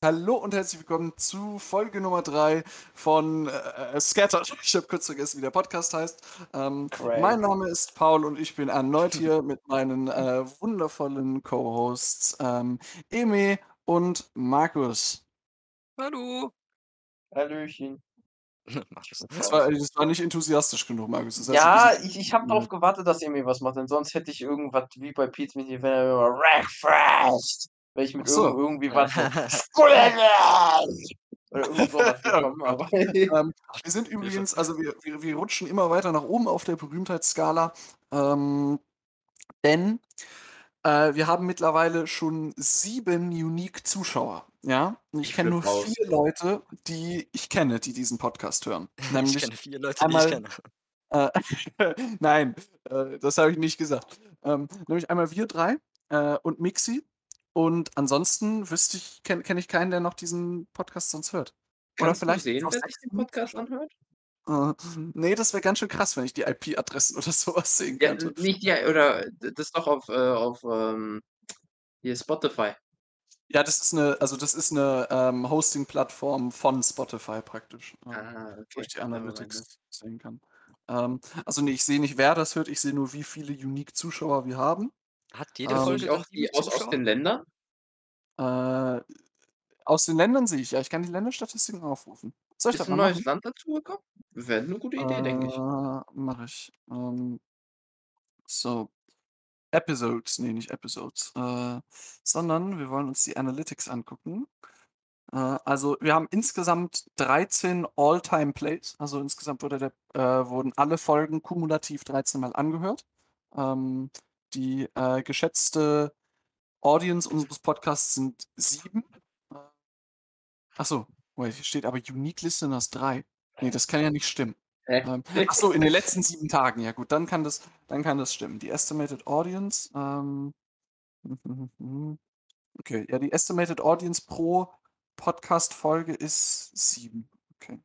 Hallo und herzlich willkommen zu Folge Nummer 3 von äh, Scattered. Ich habe kurz vergessen, wie der Podcast heißt. Ähm, mein Name ist Paul und ich bin erneut hier mit meinen äh, wundervollen Co-Hosts ähm, Eme und Markus. Hallo. Hallöchen. Das war, das war nicht enthusiastisch genug, Markus. Das heißt, Ja, ich, ich habe darauf gewartet, dass mir was macht, denn sonst hätte ich irgendwas wie bei Pete mit wenn er immer Breakfast, wenn ich mit so. irgend, irgendwie was Ähm, wir sind übrigens, also wir, wir, wir rutschen immer weiter nach oben auf der Berühmtheitsskala, ähm, denn äh, wir haben mittlerweile schon sieben unique Zuschauer. Ja, ich Ich kenne nur raus. vier Leute, die ich kenne, die diesen Podcast hören. Ich Nämlich kenne vier Leute, die einmal- ich kenne. äh, nein, äh, das habe ich nicht gesagt. Ähm, nämlich einmal wir drei äh, und Mixi. Und ansonsten wüsste ich, kenne kenn ich keinen, der noch diesen Podcast sonst hört. Oder Kannst vielleicht du sehen, auf wer sich den Podcast anhört? Äh, nee, das wäre ganz schön krass, wenn ich die IP-Adressen oder sowas sehen Ja, könnte. nicht ja, oder das ist doch auf, äh, auf ähm, hier Spotify. Ja, das ist eine, also das ist eine ähm, Hosting-Plattform von Spotify praktisch, äh, Ah, wo okay. ich die Analytics sehen kann. Ähm, also nee, ich sehe nicht, wer das hört, ich sehe nur, wie viele unique Zuschauer wir haben. Hat jede Ähm, Folge ich auch die aus, aus den Ländern? Äh, aus den Ländern sehe ich, ja, ich kann die Länderstatistiken aufrufen. Soll ich Ist das ein mal neues machen? Land dazugekommen? Wäre eine gute Idee, denke ich. Äh, Mache ich. Ähm, so, Episodes, nee, nicht Episodes, äh, sondern wir wollen uns die Analytics angucken. Äh, also wir haben insgesamt 13 All-Time-Plays, also insgesamt wurde der, äh, wurden alle Folgen kumulativ 13 Mal angehört. Ähm, die äh, geschätzte Audience unseres Podcasts sind sieben. Achso, wait, hier steht aber Unique Listeners 3. Nee, das kann ja nicht stimmen. Ähm, Achso, in den letzten sieben Tagen, ja gut, dann kann das, dann kann das stimmen. Die Estimated Audience, ähm, okay, ja, die Estimated Audience pro Podcast-Folge ist sieben. Okay,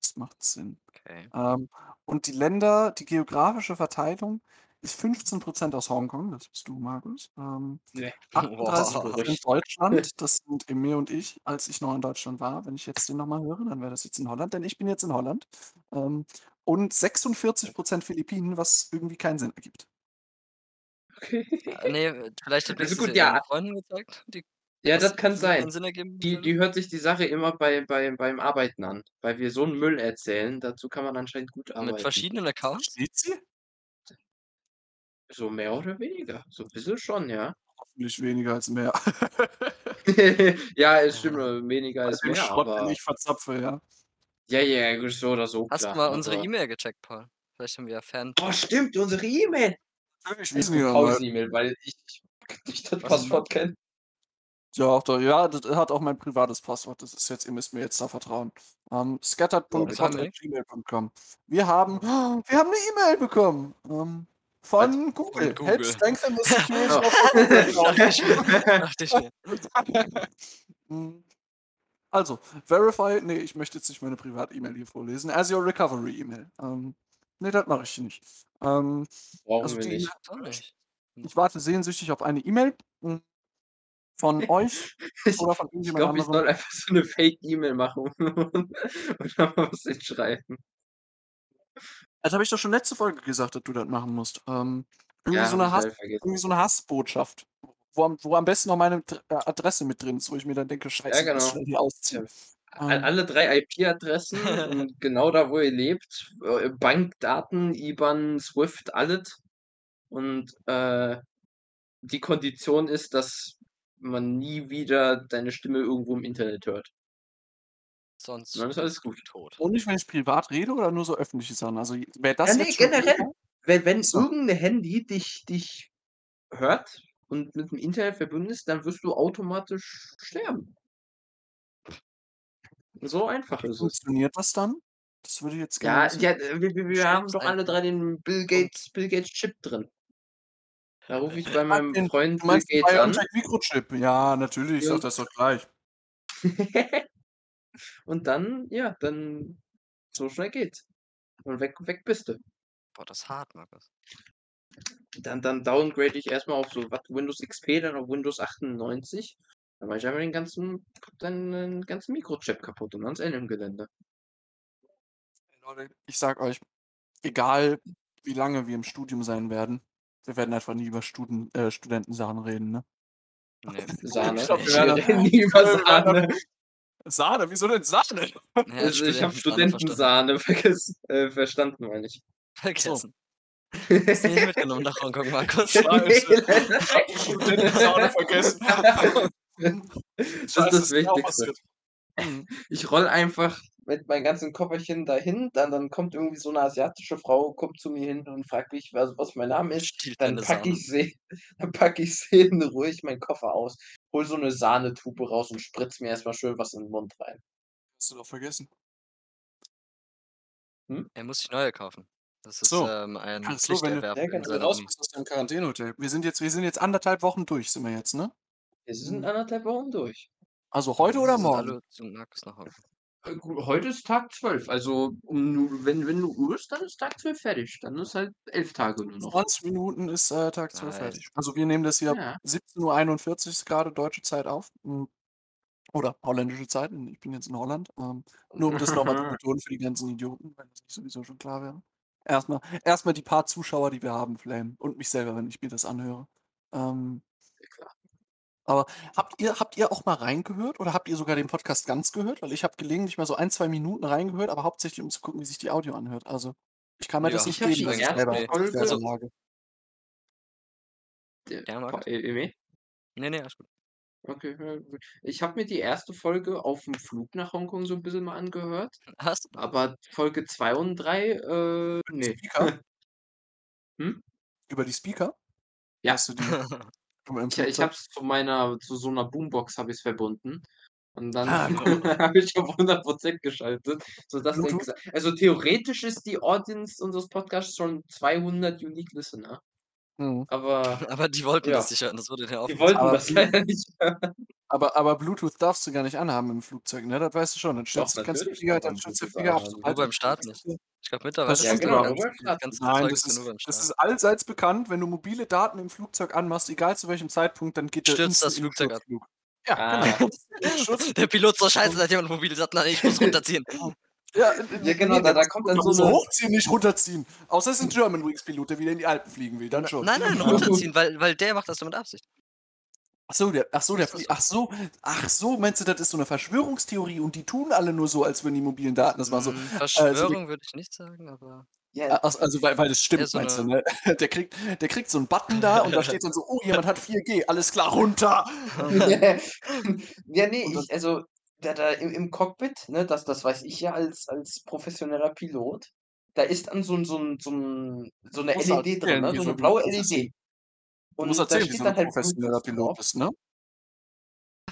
das macht Sinn. Okay. Ähm, und die Länder, die geografische Verteilung ist 15% aus Hongkong, das bist du, Markus. Ähm, Nee. 38% Gerücht. Deutschland, das sind Emir und ich, als ich noch in Deutschland war. Wenn ich jetzt den nochmal höre, dann wäre das jetzt in Holland, denn ich bin jetzt in Holland. Ähm, und 46% Philippinen, was irgendwie keinen Sinn ergibt. Okay. Äh, nee, vielleicht hat Also gut, ja. Freunden gezeigt, die Ja, das kann sein. Sinn ergeben Die, die hört sich die Sache immer bei, bei, beim Arbeiten an, weil wir so einen Müll erzählen. Dazu kann man anscheinend gut Mit arbeiten. verschiedenen Accounts? Versteht sie? So mehr oder weniger. So ein bisschen schon, ja. Hoffentlich weniger als mehr. ja, es stimmt, weniger dem mehr, Schrott, den aber. ich verzapfe, ja. Ja, ja, gut, so oder so. Hast klar, du mal unsere aber- E-Mail gecheckt, Paul? Vielleicht haben wir ja Fan. Oh, stimmt, unsere E-Mail. Natürlich Ich noch mal. Pauls E-Mail, weil ich nicht das Was? Passwort kenne. Ja, auch doch, ja, das hat auch mein privates Passwort. Das ist jetzt, ihr müsst mir jetzt da vertrauen. Ähm, scattered.pod.gmail.com. Wir haben, wir haben eine E-Mail bekommen. Ähm, von Google. Von Help Google. strengthen the situation of ich ich. Also, verify, nee, ich möchte jetzt nicht meine Privat-E-Mail hier vorlesen. As your recovery E-Mail. Ähm, nee, das mache ich nicht. Ähm, Brauchen Also wir die- nicht. Doch nicht. ich warte sehnsüchtig auf eine E-Mail mm, von euch Ich, oder von ich irgendjemand glaube, ich soll einfach so eine Fake-E-Mail machen und, und dann mal was hinschreiben. Das habe ich doch schon letzte Folge gesagt, dass du das machen musst. Ähm, irgendwie, Ja, so eine ich Hass, irgendwie so eine Hassbotschaft, wo am, wo am besten noch meine äh, Adresse mit drin ist, wo ich mir dann denke, scheiße, ich muss genau. schnell hier ausziehen. All- Ähm, Alle drei IP-Adressen genau da, wo ihr lebt, äh, Bankdaten, IBAN, SWIFT, alles. Und äh, die Kondition ist, dass man nie wieder deine Stimme irgendwo im Internet hört. Sonst Dann ist alles gut. tot. und nicht, wenn ich privat rede oder nur so öffentliche Sachen. Also wäre das Ja, nee, generell. illegal? Wenn, wenn So. irgendein Handy dich, dich hört und mit dem Internet verbunden ist, dann wirst du automatisch sterben. So einfach ist es. funktioniert das dann? Das würde ich jetzt gerne Ja, ja, wir, wir, wir Chips haben doch alle drei den Bill Gates, Bill Gates Chip drin. Da rufe ich bei meinem den- Freund Bill Gates an. Mikrochip? Ja, natürlich, Ja. sag das doch gleich. und dann, ja, dann so schnell geht's. Und weg, weg bist du. Boah, das ist hart, Markus. Dann, dann downgrade ich erstmal auf so was Windows XP, dann auf Windows 98 Dann mache ich einfach den ganzen deinen ganzen Mikrochip kaputt und dann ist Ende im Gelände. Leute, ich sage euch, egal wie lange wir im Studium sein werden, wir werden einfach nie über Studen äh, Studentensachen reden, ne? Ne. Sahne. Ich glaub, wir werden- nie über Sahne. Sahne, wieso denn Sahne? Ja, Also ich habe Studentensahne vergessen, äh, verstanden, meine ich. Vergessen. Hast du nicht mitgenommen nach Hongkong, Markus? Scheiße. Studentensahne vergessen. Das ist das Wichtigste. Hm. Ich roll einfach mit meinem ganzen Kofferchen dahin, dann, dann kommt irgendwie so eine asiatische Frau, kommt zu mir hin und fragt mich, was, was mein Name ist. Stiehlt Dann packe ich sie, dann packe ich sie ruhig meinen Koffer aus, hol so eine Sahnetube raus und spritz mir erstmal schön was in den Mund rein. Hast du doch vergessen. Er muss sich neue kaufen. Das ist So. ähm, ein Ach so, wenn du-. Wenn du raus bist aus deinem Quarantänehotel. Wir sind jetzt, wir sind jetzt anderthalb Wochen durch, sind wir jetzt, ne? Es sind anderthalb Wochen durch. Also heute Wir oder morgen? Alle zu Markus nach Hongkong. Äh, Heute ist Tag 12, also um, wenn, wenn du urst, dann ist Tag 12 fertig. Dann ist halt elf Tage nur noch. 20 Minuten ist äh, Tag 12 Nice. fertig. Also wir nehmen das hier Ja. 17.41 Uhr ist gerade deutsche Zeit auf. Mm. Oder holländische Zeit. Ich bin jetzt in Holland. Ähm, nur um das nochmal zu betonen für die ganzen Idioten, wenn das nicht sowieso schon klar wäre. Erstmal, erstmal die paar Zuschauer, die wir haben, Flame. Und mich selber, wenn ich mir das anhöre. Ähm. Aber habt ihr, habt ihr auch mal reingehört oder habt ihr sogar den Podcast ganz gehört? Weil ich habe gelegentlich mal so ein, zwei Minuten reingehört, aber hauptsächlich um zu gucken, wie sich die Audio anhört. Also ich kann mir Ja, das nicht geben, dass ich selber selber Also- lage. Der- Ja, Markus? Äh, Emi? Nee, nee, alles gut. Okay. Ich habe mir die erste Folge auf dem Flug nach Hongkong so ein bisschen mal angehört, Hast du? aber Folge 2 und 3, äh, ne. Speaker? Hm? Über die Speaker? Ja. Hast du die Ich ich Flugzeug? habe es zu meiner zu so 'ner Boombox habe ich's verbunden und dann Ah, habe ich auf 100 geschaltet, sodass also theoretisch ist die Audience unseres Podcasts schon 200 Unique Listener, Mhm. aber Aber die wollten Ja. das nicht hören, das wurde dir die aufgezeichnet. wollten Aber das leider nicht hören. Aber, aber Bluetooth darfst du gar nicht anhaben im Flugzeug, ne? Das weißt du schon. Dann Doch, stellst du kannst du Flieger, dann du Bluetooth Flieger ab. Nur beim Start nicht. Ich glaube, mittlerweile Das ist genau, ganz-. Nein, das ist das ist allseits bekannt, wenn du mobile Daten im Flugzeug anmachst, egal zu welchem Zeitpunkt, dann geht der Stürzt das Flugzeug ab. Sturzflug. Ja, Ah. genau. Stürzt- Der Pilot so scheiße, da hat jemand mobil sagt, nein, ich muss runterziehen. Ja, Ja, genau, da- da kommt dann so so eine- hochziehen, nicht runterziehen. Außer es ist ein Germanwings-Pilot, der wieder in die Alpen fliegen will, dann schon. Nein, nein, runterziehen, weil, weil der macht das so mit Absicht. Ach so, der, ach so, der, ach so, ach so, meinst du, das ist so eine Verschwörungstheorie und die tun alle nur so, als würden die mobilen Daten, das war so, Mm, also die- Verschwörung würde ich nicht sagen, aber Ach, also weil, weil das stimmt, Ja, so meinst du, ne? Der kriegt, der kriegt so einen Button da und da steht dann so, oh, jemand hat 4G, alles klar, runter. ja, ne, dann- ich also, da da im im Cockpit, ne, das das weiß ich ja als als professioneller Pilot, da ist dann so so so so 'ne musst LED drin, ne, so 'ne du blaue profession- Du musst erzählen, wieso dann du halt professioneller Pilot bist, ne?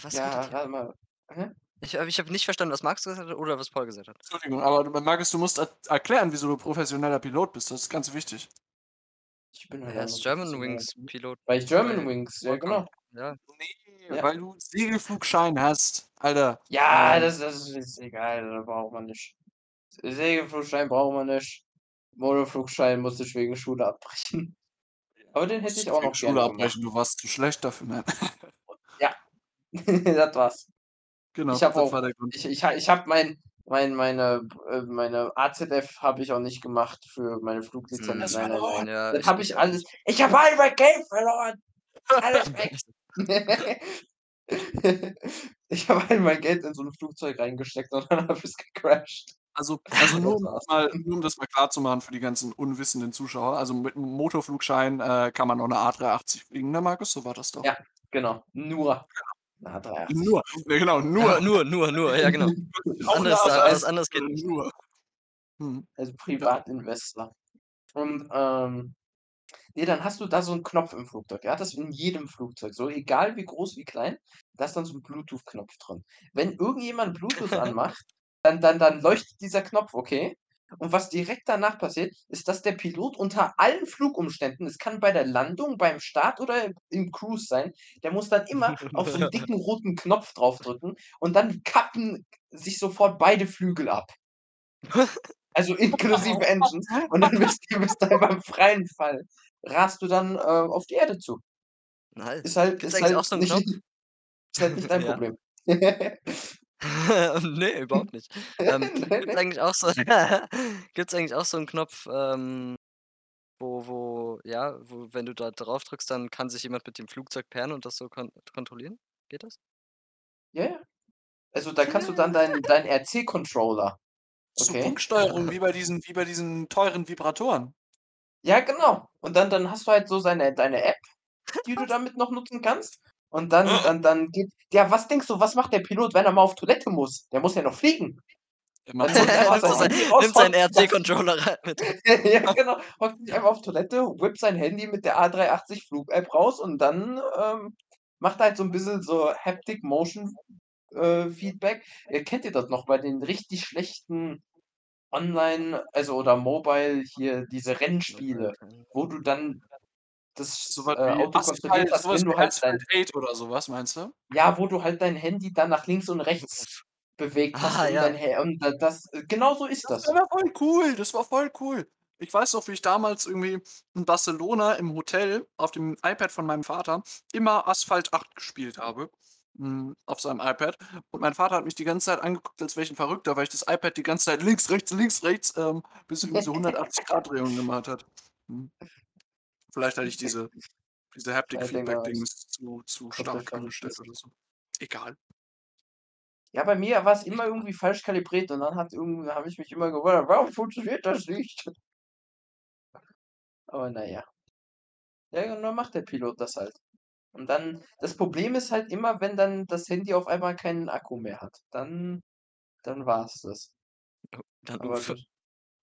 was Ja, warte mal. Hä? Ich, hab- ich habe nicht verstanden, was Max gesagt hat oder was Paul gesagt hat. Entschuldigung, aber du- Markus, du musst er erklären, wieso du professioneller Pilot bist, das ist ganz wichtig. Ich bin halt Er ist German Wings Pilot. Weil ich German Wings, ja genau. Ja, Nee, Ja. weil du Segelflugschein hast, Alter. Ja, Ähm. das das ist egal, da braucht man nicht. Segelflugschein braucht man nicht. Motorflugschein musste ich wegen Schule abbrechen. Aber den hätte ich auch noch Schule gerne abbrechen, du warst zu schlecht dafür, nein. gemacht. Das war's. genau, Ich habe das auch war der Grund. ich ich ich habe mein mein meine äh, meine AZF habe ich auch nicht gemacht für meine Fluglizenz. Das Nein, war nein, nein. ja, Das habe ich ich alles ich habe all mein Geld verloren. Alles weg. Ich habe all mein Geld in so 'n Flugzeug reingesteckt und dann habe ich's gecrashed. Also, also nur, um das mal, nur um das mal klar zu machen für die ganzen unwissenden Zuschauer. Also mit einem Motorflugschein äh, kann man auch eine A380 fliegen, ne Markus? So war das doch. Ja, genau. Nur. Na, 380. Nur, ja, genau, Nur, nur. nur, nur, nur, ja genau. Anderes, eine alles A380, anderes geht nicht. Nur. Hm. Also Privatinvestor. Und, ähm, ne, dann hast du da so 'n Knopf im Flugzeug, ja? Das ist in jedem Flugzeug so, egal wie groß, wie klein, da ist dann so 'n Bluetooth-Knopf drin. Wenn irgendjemand Bluetooth anmacht, dann dann dann leuchtet dieser Knopf, okay? Und was direkt danach passiert, ist, dass der Pilot unter allen Flugumständen es kann bei der Landung, beim Start oder im Cruise sein, der muss dann immer auf so 'n dicken roten Knopf draufdrücken und dann kappen sich sofort beide Flügel ab. Also inklusive Engine. Und dann bist du bist du beim freien Fall rast du dann, äh, auf die Erde zu. Nice. Ist halt ist halt auch so nicht? Ist halt nicht dein Ja. Problem. Ne, überhaupt nicht. Ähm, Ne, gibt's ne? eigentlich auch so gibt's eigentlich auch so 'n Knopf, ähm, wo wo ja, wo wenn du da drauf drückst, dann kann sich jemand mit dem Flugzeug pairen und das so kon kontrollieren? Geht das? Ja, ja. Also, da kannst du dann deinen deinen RC-Controller okay? Punktsteuerung wie bei diesen wie bei diesen teuren Vibratoren. Ja, genau. Und dann dann hast du halt so seine deine App, die du damit noch nutzen kannst. Und dann dann dann geht ja, was denkst du, was macht der Pilot, wenn er mal auf Toilette muss? Der muss ja noch fliegen. Er Nimmt sein seinen RC-Controller mit. Ja, genau. Hockt sich einfach auf Toilette, whippt sein Handy mit der A380 Flug-App raus und dann, ähm, macht er halt so 'n bisschen so Haptic Motion, äh, Feedback. Äh, kennt ihr das noch bei den richtig schlechten Online also, oder Mobile hier diese Rennspiele, wo du dann So das, was äh, wie Auto kontrolliert Asphalt hast, so was wenn wie du halt dein 8 oder so was, meinst du? Ja, wo du halt dein Handy dann nach links und rechts bewegt hast, Ah, dein ja. Um da das genau so ist Das das. war voll cool, das war voll cool. Ich weiß noch, wie ich damals irgendwie in Barcelona im Hotel auf dem iPad von meinem Vater immer Asphalt 8 gespielt habe, hm, auf seinem iPad. Und mein Vater hat mich die ganze Zeit angeguckt, als wäre ich 'n Verrückter, weil ich das iPad die ganze Zeit links, rechts, links, rechts, ähm, bis irgendwie so 180 Grad Drehungen gemacht hat. Mhm. Vielleicht hatte ich diese diese Haptic Ja, Feedback Dinger, Dings zu zu stark ist. oder so. Egal. Ja, bei mir war's immer irgendwie falsch kalibriert und dann hat irgendwie habe ich mich immer gewundert: „Warum funktioniert das nicht?“ Aber na ja. Und dann macht der Pilot das halt. Und dann das Problem ist halt immer, wenn dann das Handy auf einmal keinen Akku mehr hat, dann dann war's das. Oh, dann gut.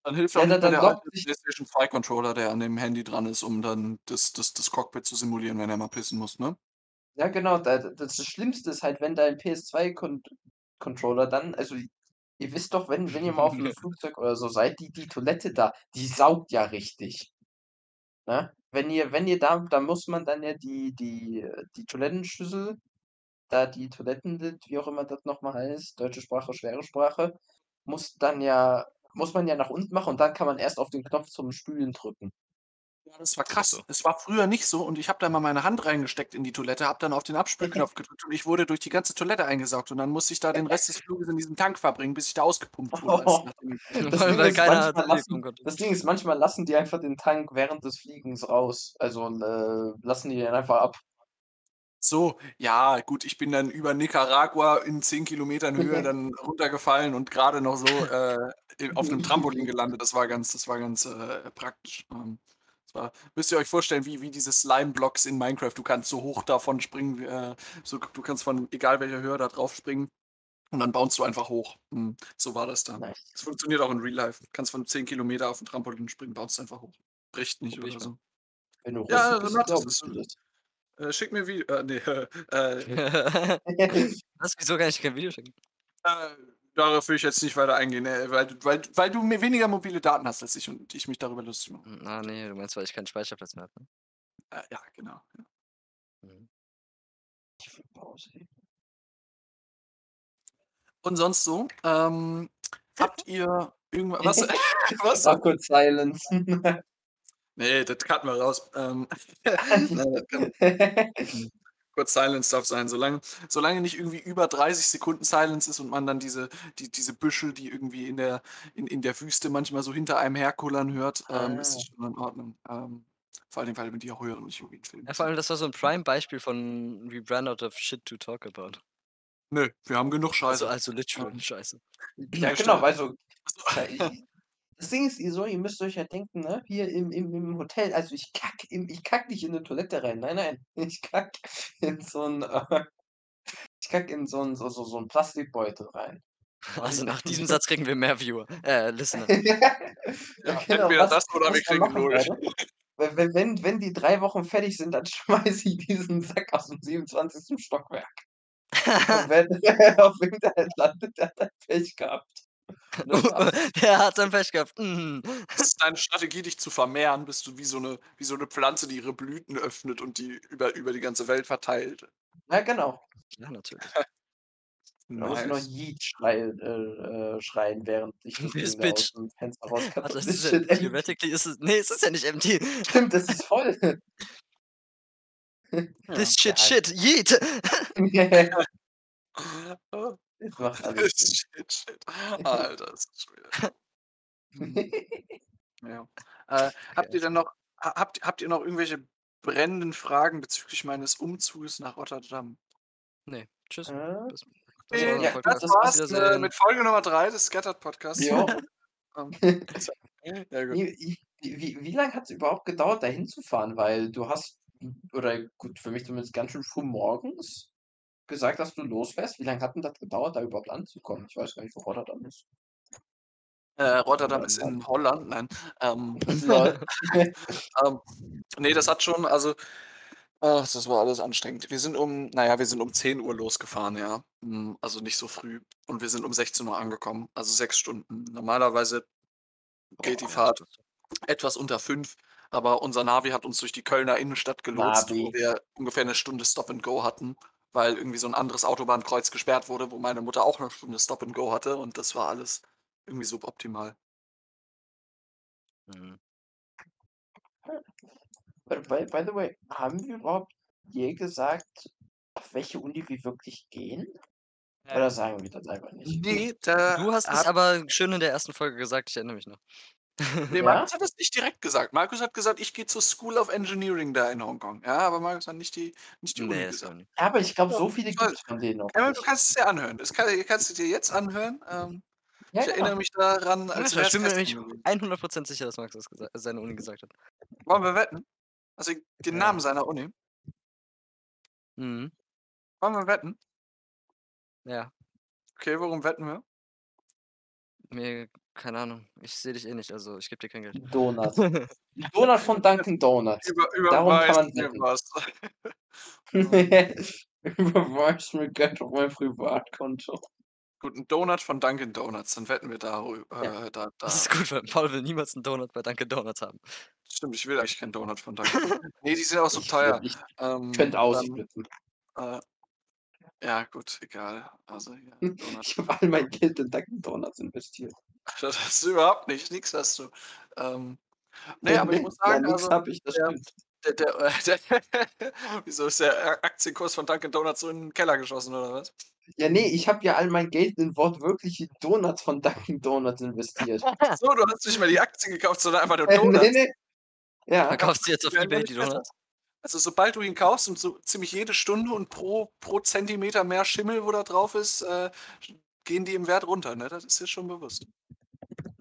Dann hilft Ja, auch da nicht mehr dann der alte PlayStation 2 Controller, der an dem Handy dran ist, um dann das das das Cockpit zu simulieren, wenn er mal pissen muss, ne? Ja, genau, da d das Schlimmste ist halt, wenn dein PS2 Cont Controller dann also, ihr wisst doch, wenn wenn ihr mal auf'm Flugzeug oder so seid, die die Toilette da, die saugt ja richtig, ne? Wenn ihr wenn ihr da da muss man dann ja die die die Toilettenschüssel da die Toilettenlid, wie auch immer das noch mal heißt, deutsche Sprache, schwere Sprache, muss dann ja muss man ja nach unten machen und dann kann man erst auf den Knopf zum Spülen drücken. Ja, das war das krass. Es war früher nicht so und ich habe da mal meine Hand reingesteckt in die Toilette, habe dann auf den Abspülknopf gedrückt und ich wurde durch die ganze Toilette eingesaugt und dann musste ich da den Rest des Fluges in diesem Tank verbringen, bis ich da ausgepumpt wurde, ich Das Weil Ding lassen das Ding ist, manchmal lassen die einfach den Tank während des Fliegens raus. Also, äh, lassen die den einfach ab. So, ja, gut, ich bin dann über Nicaragua in 10 Kilometern Höhe dann runtergefallen und grade noch so, äh, auf 'nem Trampolin gelandet. Das war ganz das war ganz, äh, praktisch. Ähm, das war müsst ihr euch vorstellen, wie wie diese Slime-Blocks in Minecraft. Du kannst so hoch davon springen, äh, so du kannst von egal welcher Höhe da drauf springen und dann bounce du einfach hoch. Mhm, so war das da. Nice. Das funktioniert auch in Real Life. Du kannst von 10 Kilometer auf 'n Trampolin springen, bouncest einfach hoch. Bricht nicht Probiere oder so. Wenn du Ja, bist, macht das. das. Äh, schick mir Vi äh, ne, äh Was? Wieso kann ich kein Video schicken? Äh, darauf will ich jetzt nicht weiter eingehen, äh, weil du weil weil du mir weniger mobile Daten hast als ich und ich mich darüber lustig mache. Hm, ah, ne, du meinst, weil ich keinen Speicherplatz mehr habe, ne? Äh, ja, genau, ja. Mhm. Pause. Und sonst so? Ähm, habt ihr irgendwa was was? Awkward silence. Ne, das cutten wir raus. Ähm, nein, kurz Silence darf sein. Solange solange nicht irgendwie über 30 Sekunden Silence ist und man dann diese die diese Büschel, die irgendwie in der in in der Wüste manchmal so hinter einem herkullern hört, ähm, ist Ah. das schon in Ordnung. Ähm, vor allem, weil wir die auch hören nicht irgendwie 'n Film Ja, vor allem, das war so 'n Prime-Beispiel von we ran out of shit to talk about. Nö, wir haben genug Also Scheiße. also literal Ähm, Scheiße. Ja, ja, genau, weil so das Ding ist, ihr so ihr müsst euch ja denken, ne, hier im im im Hotel also, ich kacke im ich kacke nicht in 'ne Toilette rein. Nein, nein, ich kacke in so 'n äh, ich kacke in so 'n so so so 'n Plastikbeutel rein. Also, nach diesem Satz kriegen wir mehr Viewer äh, Listener. Ja, Ja, genau, entweder was das oder wir kriegen machen 0. werde, we we wenn wenn die 3 Wochen fertig sind, dann schmeiße ich diesen Sack aus'm 27. Stockwerk. Und wenn auf wem der halt landet, der hat halt Pech gehabt. Der hat dann Pech gehabt. Mhm. Das ist deine Strategie, dich zu vermehren, bist du wie so 'ne wie so 'ne Pflanze, die ihre Blüten öffnet und die über über die ganze Welt verteilt. Ja, genau. Ja, natürlich. Da muss ich noch. Yeet schrei äh, äh, schreien, während ich das Ding bitch. aus'm Fenster das This ist ja shit theoretically ist es ne, es ist ja nicht empty. Stimmt, das ist voll. Ja. This shit, Ja. shit, yeet. Es macht alles Sinn. Shit, shit. Alter, das ist schon wieder Mhm. Ja. Äh, habt ihr denn noch ha habt habt ihr noch irgendwelche brennenden Fragen bezüglich meines Umzuges nach Rotterdam? Ne, tschüss. Äh, Das das war Ja, das Podcast. das- war's, äh, mit Folge Nummer 3 des Scattered Podcasts. Ja. Ähm, ja. Wie wie wie wie lang hat's überhaupt gedauert, da hinzufahren? Weil du hast oder gut, für mich zumindest ganz schön früh morgens gesagt, dass du losfährst. Wie lang hat denn das gedauert, da überhaupt anzukommen? Ich weiß gar nicht, wo Rotterdam ist. Äh, Rotterdam ist in Holland, nein. Ähm, ähm, ne, das hat schon also, ach, das war alles anstrengend. Wir sind um na ja, wir sind um 10:00 losgefahren, ja. Hm, also nicht so früh. Und wir sind um 16:00 angekommen, also 6 Stunden. Normalerweise geht die. Fahrt etwas unter 5, aber unser Navi hat uns durch die Kölner Innenstadt gelotst, wo Navi. wir ungefähr 'ne Stunde Stop and Go hatten, weil irgendwie so 'n anderes Autobahnkreuz gesperrt wurde, wo meine Mutter auch 'ne Stunde Stop and Go hatte und das war alles irgendwie suboptimal. Mhm. By by the way, haben wir überhaupt je gesagt, auf welche Uni wir wirklich gehen? Oder sagen wir das einfach nicht? Ne, da Du hast es aber schön in der ersten Folge gesagt, ich erinnere mich noch. Ne, Ja? Markus hat das nicht direkt gesagt. Markus hat gesagt: „Ich gehe zur School of Engineering da in Hongkong.“ Ja, aber Markus hat nicht die nicht die Uni Ne, das war gesagt. nicht. Ja, aber ich glaube, Ja, so viele ich weiß. gibt's von denen noch Ja, du nicht. kannst es dir anhören. Das kann kannst du dir jetzt anhören. Ähm, Ja, ich erinnere genau. mich daran, als Ich wär's bin mir gewesen. 100 % sicher, dass Max das gesa seine Uni gesagt hat. Wollen wir wetten? Also, den Ja. Namen seiner Uni? Mhm. Wollen wir wetten? Ja. Okay, worum wetten wir? Ne, keine Ahnung. Ich sehe dich eh nicht, also ich gebe dir kein Geld. Donut. Donut von Dunkin' Donuts. Über Darum kann überweis man mir was. Überweis mir Geld auf mein Privatkonto. Gut, 'n Donut von Dunkin' Donuts, dann wetten wir darü Ja. äh, da Das ist da gut, weil Paul will niemals 'n Donut bei Dunkin' Donuts haben. Stimmt, ich will eigentlich keinen Donut von Dunkin' Donuts. Ne, die sind auch so Ich teuer. würde ich Ähm, könnte ausflippen. äh, ja gut, egal. Also Donut. Ich habe all mein Geld in Dunkin' Donuts investiert. Das hast du überhaupt nicht. Nix hast du. Ähm, ne, aber ich muss Ja, sagen, nix also habe ich, das der stimmt. der der äh, der wieso ist der Aktienkurs von Dunkin' Donuts so in 'n Keller geschossen oder was? Ja, ne, ich habe ja all mein Geld in wortwörtliche Donuts von Dunkin' Donuts investiert. So, du hast nicht mal die Aktien gekauft, sondern einfach nur Äh, Donuts. ne, ne. Ja. Verkaufst du jetzt auf ja eBay die besser. Donuts? Also, sobald du ihn kaufst und so ziemlich jede Stunde und pro pro Zentimeter mehr Schimmel, wo da drauf ist, äh, gehen die im Wert runter, ne? Das ist dir schon bewusst.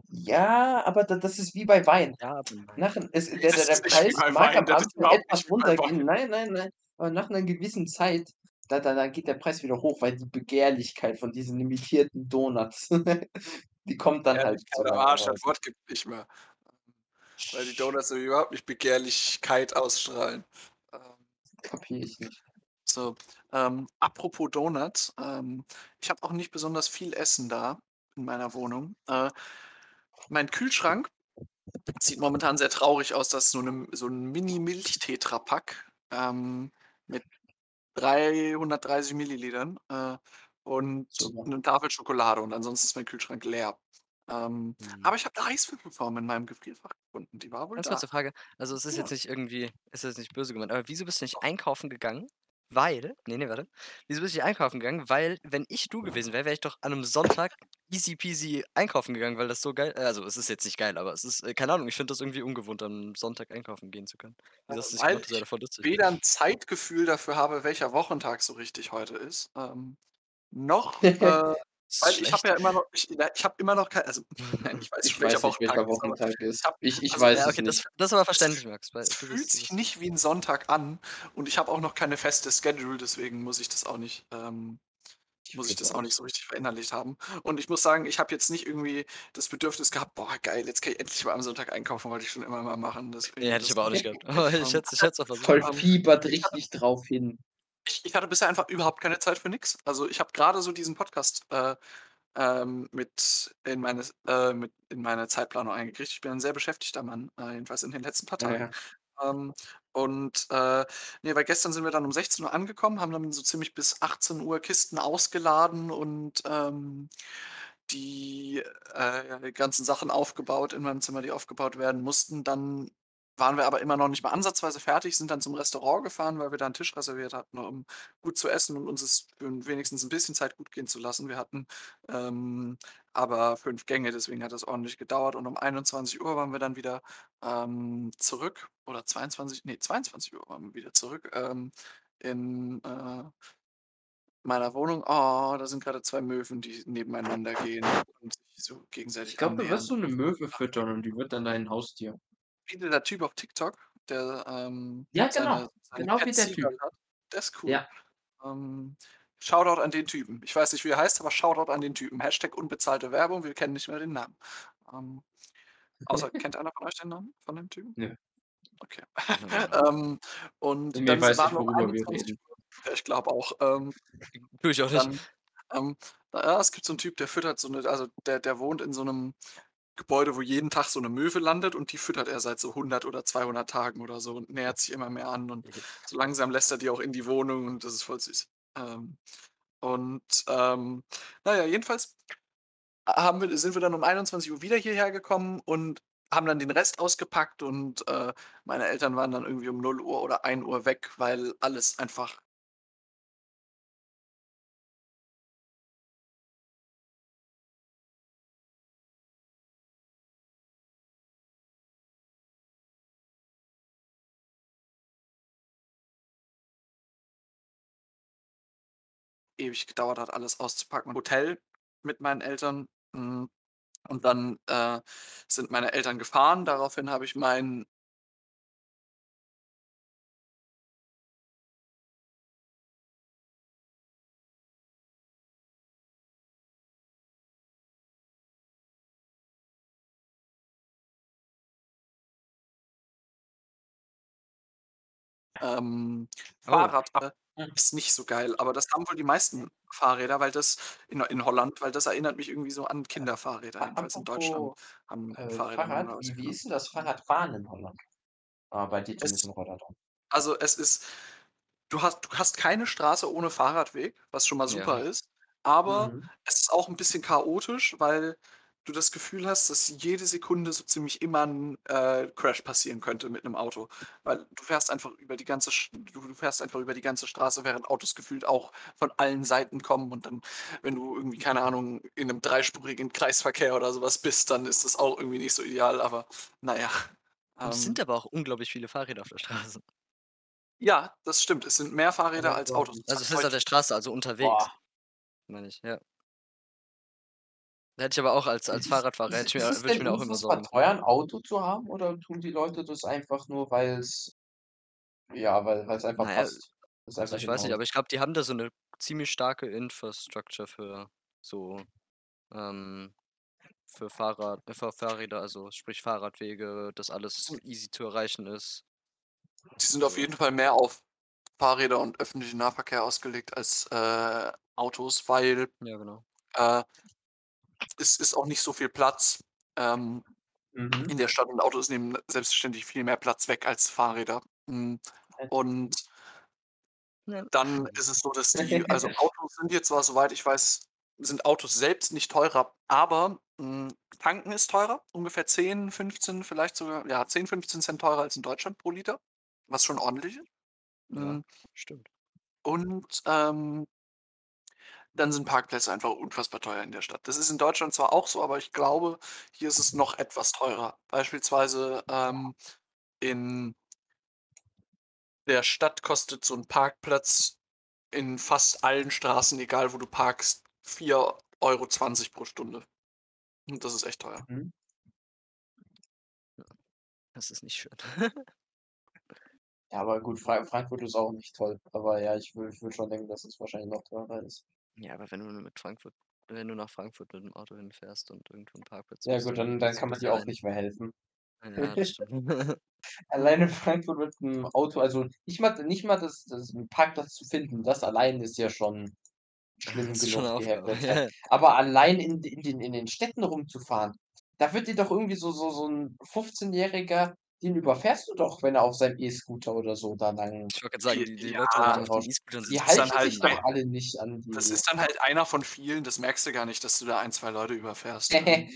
Ja, aber da das ist wie bei Wein. Ja. Nach es der der der Preis mag Wein, am Anfang etwas runtergehen. Nein, nein, nein. Aber nach 'ner gewissen Zeit, da da da geht der Preis wieder hoch, weil die Begehrlichkeit von diesen limitierten Donuts, die kommt dann Ja, halt einem Arsch, das Wort gibt nicht mehr. Weil die Donuts so überhaupt nicht Begehrlichkeit ausstrahlen. Kapiere ich nicht. so, ähm, apropos Donuts, ähm, ich habe auch nicht besonders viel Essen da in meiner Wohnung. Äh, mein Kühlschrank sieht momentan sehr traurig aus. Da ist so so 'n Mini-Milch-Tetra-Pak, ähm, mit 330 Millilitern, äh, und Super. 'ne Tafel Schokolade und ansonsten ist mein Kühlschrank leer. Ähm, Mhm. aber ich habe 'ne Eiswürfelform in meinem Gefrierfach gefunden. Die war wohl Ganz da. kurze Frage. Also, es ist Ja. jetzt nicht irgendwie ist jetzt nicht böse gemeint, aber wieso bist du nicht einkaufen gegangen? Weil ne, ne, warte. Wieso bist du nicht einkaufen gegangen? Weil, wenn ich du gewesen wäre, wäre ich doch an 'nem Sonntag easy peasy einkaufen gegangen, weil das so geil äh, also, es ist jetzt nicht geil, aber es ist äh, keine Ahnung, ich finde das irgendwie ungewohnt, am Sonntag einkaufen gehen zu können. Wieso Äh, hast du nicht weil gemacht? Das wäre ich doch voll lustig. weder 'n Zeitgefühl dafür habe, welcher Wochentag so richtig heute ist, ähm, noch, äh Weil ich habe ja immer noch ich ich habe immer noch kei also, nein, ich weiß Ich schon, welcher weiß nicht, welcher Wochentag ist, Wochentag ist. ich Ich ich also weiß Ja, okay, das nicht. das ist aber verständlich, Max, weil es fühlt sich nicht wie 'n Sonntag an und ich habe auch noch keine feste Schedule, deswegen muss ich das auch nicht ähm, Ich muss ich das auch nicht so richtig verinnerlicht haben. Und ich muss sagen, ich habe jetzt nicht irgendwie das Bedürfnis gehabt: „Boah, geil, jetzt kann ich endlich mal am Sonntag einkaufen“, wollte ich schon immer mal machen, deswegen hätte ich aber auch nicht gehabt. Aber ich hätte es ich auch versucht. Voll ähm, fiebert ich richtig drauf hin. Ich ich hatte bisher einfach überhaupt keine Zeit für nix. Also, ich habe grade so diesen Podcast, äh, ähm, mit in meine äh, mit in meine Zeitplanung eingekriegt. Ich bin ein sehr beschäftigter Mann, äh, jedenfalls in den letzten paar Ja, Tagen. ja. Ähm, und, äh, ne, weil gestern sind wir dann um 16:00 angekommen, haben dann so ziemlich bis 18:00 Kisten ausgeladen und, ähm, die, äh, ganzen Sachen aufgebaut in meinem Zimmer, die aufgebaut werden mussten. Dann waren wir aber immer noch nicht mal ansatzweise fertig, sind dann zum Restaurant gefahren, weil wir da 'n Tisch reserviert hatten, um gut zu essen und uns es wenigstens 'n bisschen Zeit gut gehen zu lassen. Wir hatten, ähm, aber 5 Gänge, deswegen hat das ordentlich gedauert und um 21:00 waren wir dann wieder, ähm, zurück oder 22 ne, 22:00 waren wir wieder zurück, ähm, in, äh meiner Wohnung. Oh, da sind grade 2 Möwen, die nebeneinander gehen und sich so Ich gegenseitig glaube, du wirst so 'ne Möwe füttern und die wird dann dein Haustier. Wie dieser Typ auf TikTok, der, ähm, Ja, genau. seine seine Genau wie der Typ. Hat. Der ist cool. Ja. Ähm, Shoutout an den Typen. Ich weiß nicht, wie er heißt, aber Shoutout an den Typen. Hashtag unbezahlte Werbung, wir kennen nicht mehr den Namen. Ähm, außer kennt einer von euch den Namen von dem Typen? Nö. Okay. Ähm, und Ne, dann weiß waren nicht, wir worüber wir 21:00 reden. ja, ich glaube auch. Ähm, Tue ich auch nicht. dann, ähm ja, es gibt so 'n Typ, der füttert so 'ne also, der der wohnt in so 'nem Gebäude, wo jeden Tag so 'ne Möwe landet und die füttert er seit so 100 oder 200 Tagen oder so und nähert sich immer mehr an und so langsam lässt er die auch in die Wohnung und das ist voll süß. Ähm, und, ähm, na ja, jedenfalls haben wir sind wir dann um 21:00 wieder hierher gekommen und haben dann den Rest ausgepackt und, äh, meine Eltern waren dann irgendwie um 0:00 oder 1:00 weg, weil alles einfach ewig gedauert hat, alles auszupacken. Hotel mit meinen Eltern, hm, und dann, äh, sind meine Eltern gefahren. Daraufhin habe ich meinen ähm, Oh. Fahrrad äh. Ist nicht so geil, aber das haben wohl die meisten Fahrräder, weil das in in Holland weil das erinnert mich irgendwie so an Kinderfahrräder. A Jedenfalls in Deutschland apropos, haben äh, Fahrräder 'ne Fahrrad, wie ist 'n das Fahrradfahren in Holland? Ah, bei dir zumindest Es in Rotterdam. also, es ist du hast du hast keine Straße ohne Fahrradweg, was schon mal Ja. super ist, aber Mhm. es ist auch 'n bisschen chaotisch, weil du das Gefühl hast, dass jede Sekunde so ziemlich immer 'n, äh, Crash passieren könnte mit 'nem Auto. Weil du fährst einfach über die ganze Sch du du fährst einfach über die ganze Straße, während Autos gefühlt auch von allen Seiten kommen und dann, wenn du irgendwie, keine Ahnung, in 'nem dreispurigen Kreisverkehr oder so was bist, dann ist das auch irgendwie nicht so ideal, aber na ja, Es sind ähm aber auch unglaublich viele Fahrräder auf der Straße. Ja, das stimmt. Es sind mehr Fahrräder als? Autos. Also, das heißt auf der Straße, also unterwegs, Boah. meine ich, ja. Hätte ich aber auch als als es Fahrradfahrer ist hätte ich mir es würde ich mir auch immer machen. teuer, 'n Auto zu haben oder tun die Leute das einfach nur, weil's ja, weil weil's einfach Na ja, passt? Weil's also, einfach ich weiß nicht, aber ich glaube, die haben da so 'ne ziemlich starke Infrastructure für so, ähm für Fahrrad äh, für Fahrräder, also, sprich Fahrradwege, dass alles Hm. easy zu erreichen ist. Die sind auf jeden Fall mehr auf Fahrräder und öffentlichen Nahverkehr ausgelegt als, äh, Autos, weil, Ja, genau. äh es ist auch nicht so viel Platz, ähm, Mhm. in der Stadt und Autos nehmen selbstverständlich viel mehr Platz weg als Fahrräder. Hm, und dann ist es so, dass die also, Autos sind jetzt zwar, soweit ich weiß sind Autos selbst nicht teurer, aber, hm, tanken ist teurer, ungefähr 10, 15, vielleicht sogar ja, 10, 15 teurer als in Deutschland pro Liter, was schon ordentlich ist. Ja, Hm stimmt. und, ähm dann sind Parkplätze einfach unfassbar teuer in der Stadt. Das ist in Deutschland zwar auch so, aber ich glaube, hier ist es noch etwas teurer. Beispielsweise, ähm, in der Stadt kostet so 'n Parkplatz in fast allen Straßen, egal wo du parkst, 4,20 € pro Stunde. Und das ist echt teuer. Mhm. Das ist nicht schön. Ja, aber gut, Fra Frankfurt ist auch nicht toll. Aber ja, ich würde schon denken, dass es wahrscheinlich noch teurer ist. Ja, aber wenn du mit Frankfurt wenn du nach Frankfurt mit dem Auto hinfährst und irgendwo 'n Parkplatz Ja gut, dann dann kann man dir auch nicht mehr helfen. Ja, das stimmt. Alleine Frankfurt mit 'm Auto also, nicht mal nicht mal das das 'n Parkplatz zu finden, das allein ist ja schon Das schlimm ist schon genug, die Aufgabe, ja. Aber allein in in den in den Städten rumzufahren, da wird dir doch irgendwie so so so 'n Fünfzehnjähriger, den überfährst du doch, wenn er auf seinem E-Scooter oder so da lang Ich wollte grad sagen, die die Leute mit ja, auf den. E-Scootern sind Die das ist dann halten sowieso halt sich doch ein alle nicht an das die ist dann halt einer von vielen, das merkst du gar nicht, dass du da 1, 2 Leute überfährst, ähm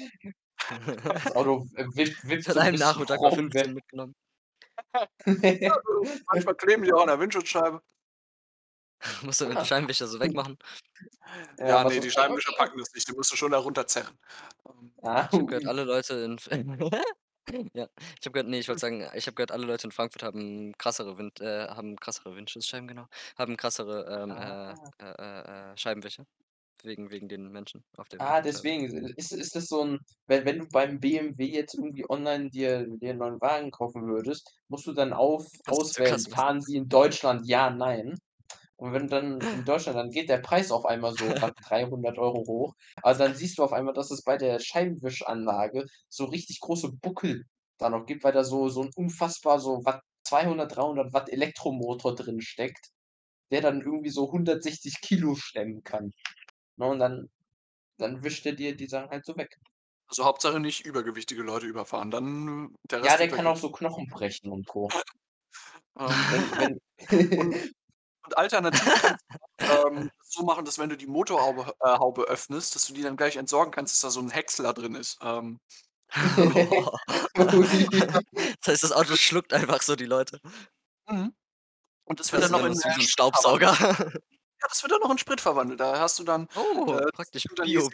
Das Auto wippt Von so einem Nachmittag mal rum, 15 wer mitgenommen. Ja, manchmal kleben die auch an der Windschutzscheibe. Musst du mit Ah. dem Scheibenwischer so wegmachen. Ja, aber ne, so die Scheibenwischer packen das nicht, die musst du schon da runterzerren. Ah, Ich habe gehört, alle Leute in ja, ich habe gehört ne, ich wollte sagen, ich habe gehört, alle Leute in Frankfurt haben krassere Wind äh, haben krassere Windschutzscheiben, genau. Haben krassere, ähm, äh, Ah. äh, äh, äh, Scheibenwischer. Wegen wegen den Menschen auf der Ah, Windschutzscheibe. deswegen. Ist ist das so 'n wenn wenn du beim BMW jetzt irgendwie online dir dir 'n neuen Wagen kaufen würdest, musst du dann auf auswählen, fahren sie in Deutschland, ja, nein. Und wenn dann in Deutschland dann geht der Preis auf einmal so was 300 € hoch. Also, dann siehst du auf einmal, dass es bei der Scheibenwischanlage so richtig große Buckel da noch gibt, weil da so so 'n unfassbar so Watt 200, 300 Watt Elektromotor drin steckt, der dann irgendwie so 160 Kilo stemmen kann. Ne, und dann dann wischt er dir die Sachen halt so weg. Also, Hauptsache nicht übergewichtige Leute überfahren, dann der Ja, Rest der wird kann auch so Knochen brechen und Co. Ähm, Wenn wenn und und alternativ kannst du ähm, so machen, dass wenn du die Motorhaube äh, Haube öffnest, dass du die dann gleich entsorgen kannst, dass da so 'n Häcksler drin ist. Ähm. Das heißt, das Auto schluckt einfach so die Leute. mhm. Und das wird Das dann ist noch dann in, so wie so 'n Sprit verwandelt. Staubsauger. Ja, das wird dann noch in Sprit verwandelt. Da hast du dann, Oh, äh, praktisch das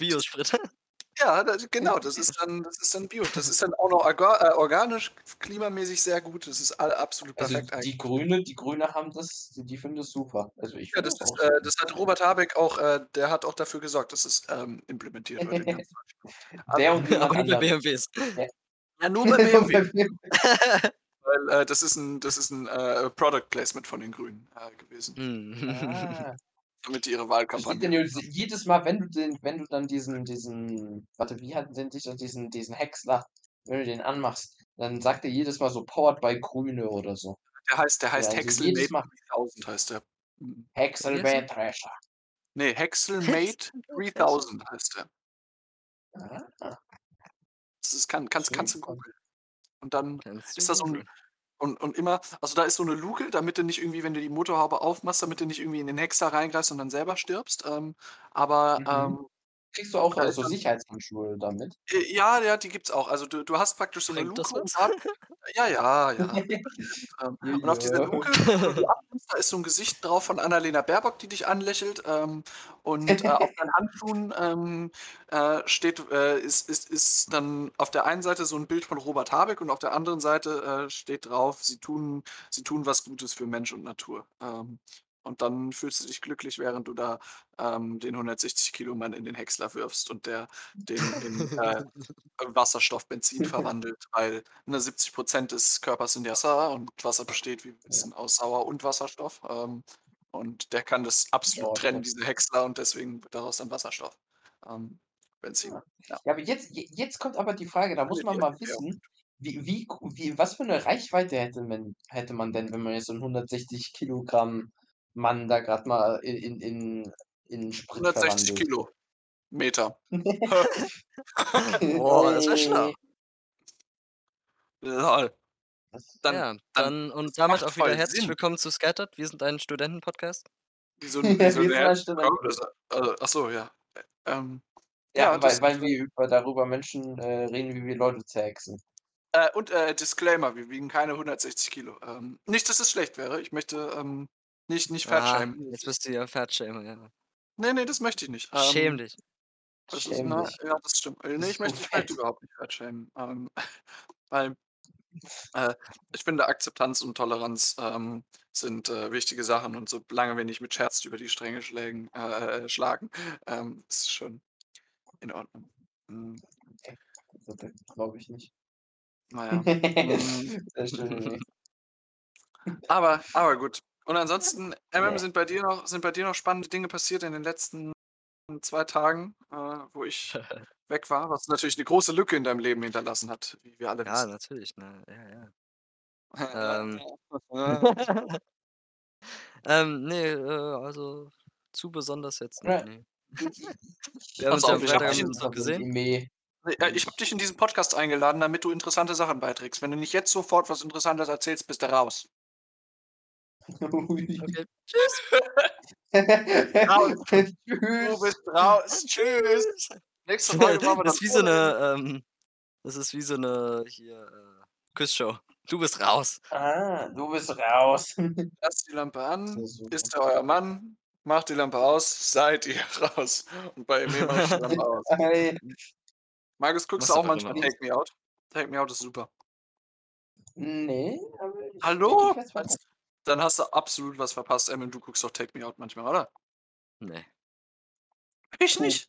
Ja, das genau, das ist dann das ist dann Bio. Das ist dann auch noch äh, organisch, klimamäßig sehr gut. Das ist all absolut Also, perfekt die eigentlich. Grüne die Grüne haben das die finden das super. Also, ich Ja, das das ist äh, das hat Robert Habeck auch äh, der hat auch dafür gesorgt, dass es, ähm, implementiert wird. Der Also und Aber nur bei. BMWs. Ja. Ja, nur bei BMW. Weil, äh, das ist 'n das ist 'n, äh, Product Placement von den Grünen, äh, gewesen. Mhm. Ah. Damit die ihre Wahlkampagne jetzt jedes Mal, wenn du den wenn du dann diesen diesen warte, wie hat nennt sich das, diesen diesen Häcksler wenn du den anmachst, dann sagt er jedes Mal so: „Powered by Grüne“ oder so. Der heißt der Ja, heißt also Häckselmate jedes Mal. 3000 heißt der. Mhm. Wie heißt der? Häckselmähdrescher. Ne, Häckselmate 3000 heißt der. Ah. Das ist kann kannst kannst du googeln. Und dann ist du da so 'n googeln. Und und immer also, da ist so 'ne Luke, damit du nicht irgendwie, wenn du die Motorhaube aufmachst, damit du nicht irgendwie in den Häcksler reingreifst und dann selber stirbst. Ähm, aber, Mhm. ähm Kriegst du auch, da äh, ist so dann Sicherheitshandschuhe damit? Äh, ja, ja, die gibt's auch. Also, du du hast praktisch so 'ne das Luke grad ja, ja, ja. Ähm, und auf dieser. Luke, abnimmst, da ist so 'n Gesicht drauf von Annalena Baerbock, die dich anlächelt. Ähm, und, äh, auf deinen Handschuhen, ähm, äh, steht äh, ist ist ist dann auf der einen Seite so 'n Bild von Robert Habeck und auf der anderen Seite, äh, steht drauf: „Sie tun sie tun was Gutes für Mensch und Natur.“ Ähm, und dann fühlst du dich glücklich, während du da, ähm, den 160 Kilo Mann in den Häcksler wirfst und der den in, äh, Wasserstoff, Benzin verwandelt, weil, ne, 70% des Körpers sind ja Wasser und Wasser besteht wie wir Ja. wissen aus Sauer und Wasserstoff. Ähm, und der kann das absolut trennen, Sauerstoff. diese Häcksler, und deswegen wird daraus dann Wasserstoff, ähm, Benzin. Ja. Ja, aber jetzt jetzt kommt aber die Frage, da muss man mal wissen, wie wie wie was für 'ne Reichweite hätte man hätte man denn, wenn man jetzt so 'n 160 Kilogramm Mann da grad mal in in in Sprit 160 verwandelt? Kilometer. Boah, das wäre schlau. Lol. Das Dann Ja, dann dann und damit auch wieder herzlich Sinn. willkommen zu Scattered. Wir sind ein Studentenpodcast. Wieso ein also, ach so, ja. Äh, ähm, Ja, ja, weil weil wir über darüber Menschen, äh, reden, wie wir Leute zerhäckseln. Äh, und, äh, Disclaimer, wir wiegen keine 160 Kilo. Ähm, nicht, dass es schlecht wäre. Ich möchte, ähm, nicht nicht Ah, fatshamen. jetzt bist du ja Fatshamer, ja. Ne, ne, das möchte ich nicht. Schäm Ähm, dich. das ist Schäm ne, dich. ja, das stimmt. Äh, ne, bist ich möchte ich möchte fett. überhaupt nicht fatshamen. Ähm, weil, äh, ich finde, Akzeptanz und Toleranz, ähm, sind, äh, wichtige Sachen und solange wir nicht mit Scherz über die Stränge schlägen äh, äh, schlagen, ähm, ist schon in Ordnung. Mhm. Okay. Glaube ich nicht. Na ja. Das stimmt nicht. Aber aber gut. Und ansonsten, MM, sind bei dir noch sind bei dir noch spannende Dinge passiert in den letzten 2 Tagen, äh, wo ich weg war, was natürlich 'ne große Lücke in deinem Leben hinterlassen hat, wie wir alle Ja, wissen. natürlich, ne? Ja, ja. Ja, Ähm. ja. Ähm, ne, äh, also, zu besonders jetzt nicht, ne. ich Wir haben uns ja auf, am ich habe Freitag dich haben in wir uns noch gesehen. Ne, äh, ich habe dich in diesen Podcast eingeladen, damit du interessante Sachen beiträgst. Wenn du nicht jetzt sofort was Interessantes erzählst, bist du raus. Okay, tschüss. Raus. Du Tschüss. bist raus. Tschüss. Nächste Folge machen wir Das das ist wie so ohne 'ne, ähm das ist wie so 'ne hier, äh, Quizshow. Du bist raus. Ah, du bist raus. Lasst die Lampe an, ist er euer Mann, macht die Lampe aus, seid ihr raus. Und bei mir mache ich die Lampe aus. Markus, guckst du auch manchmal Take Me Out? Take Me Out ist super. ne, aber ich Hallo? ich. Dann hast du absolut was verpasst, Emil. Du guckst doch Take Me Out manchmal, oder? Nee. Ich nicht.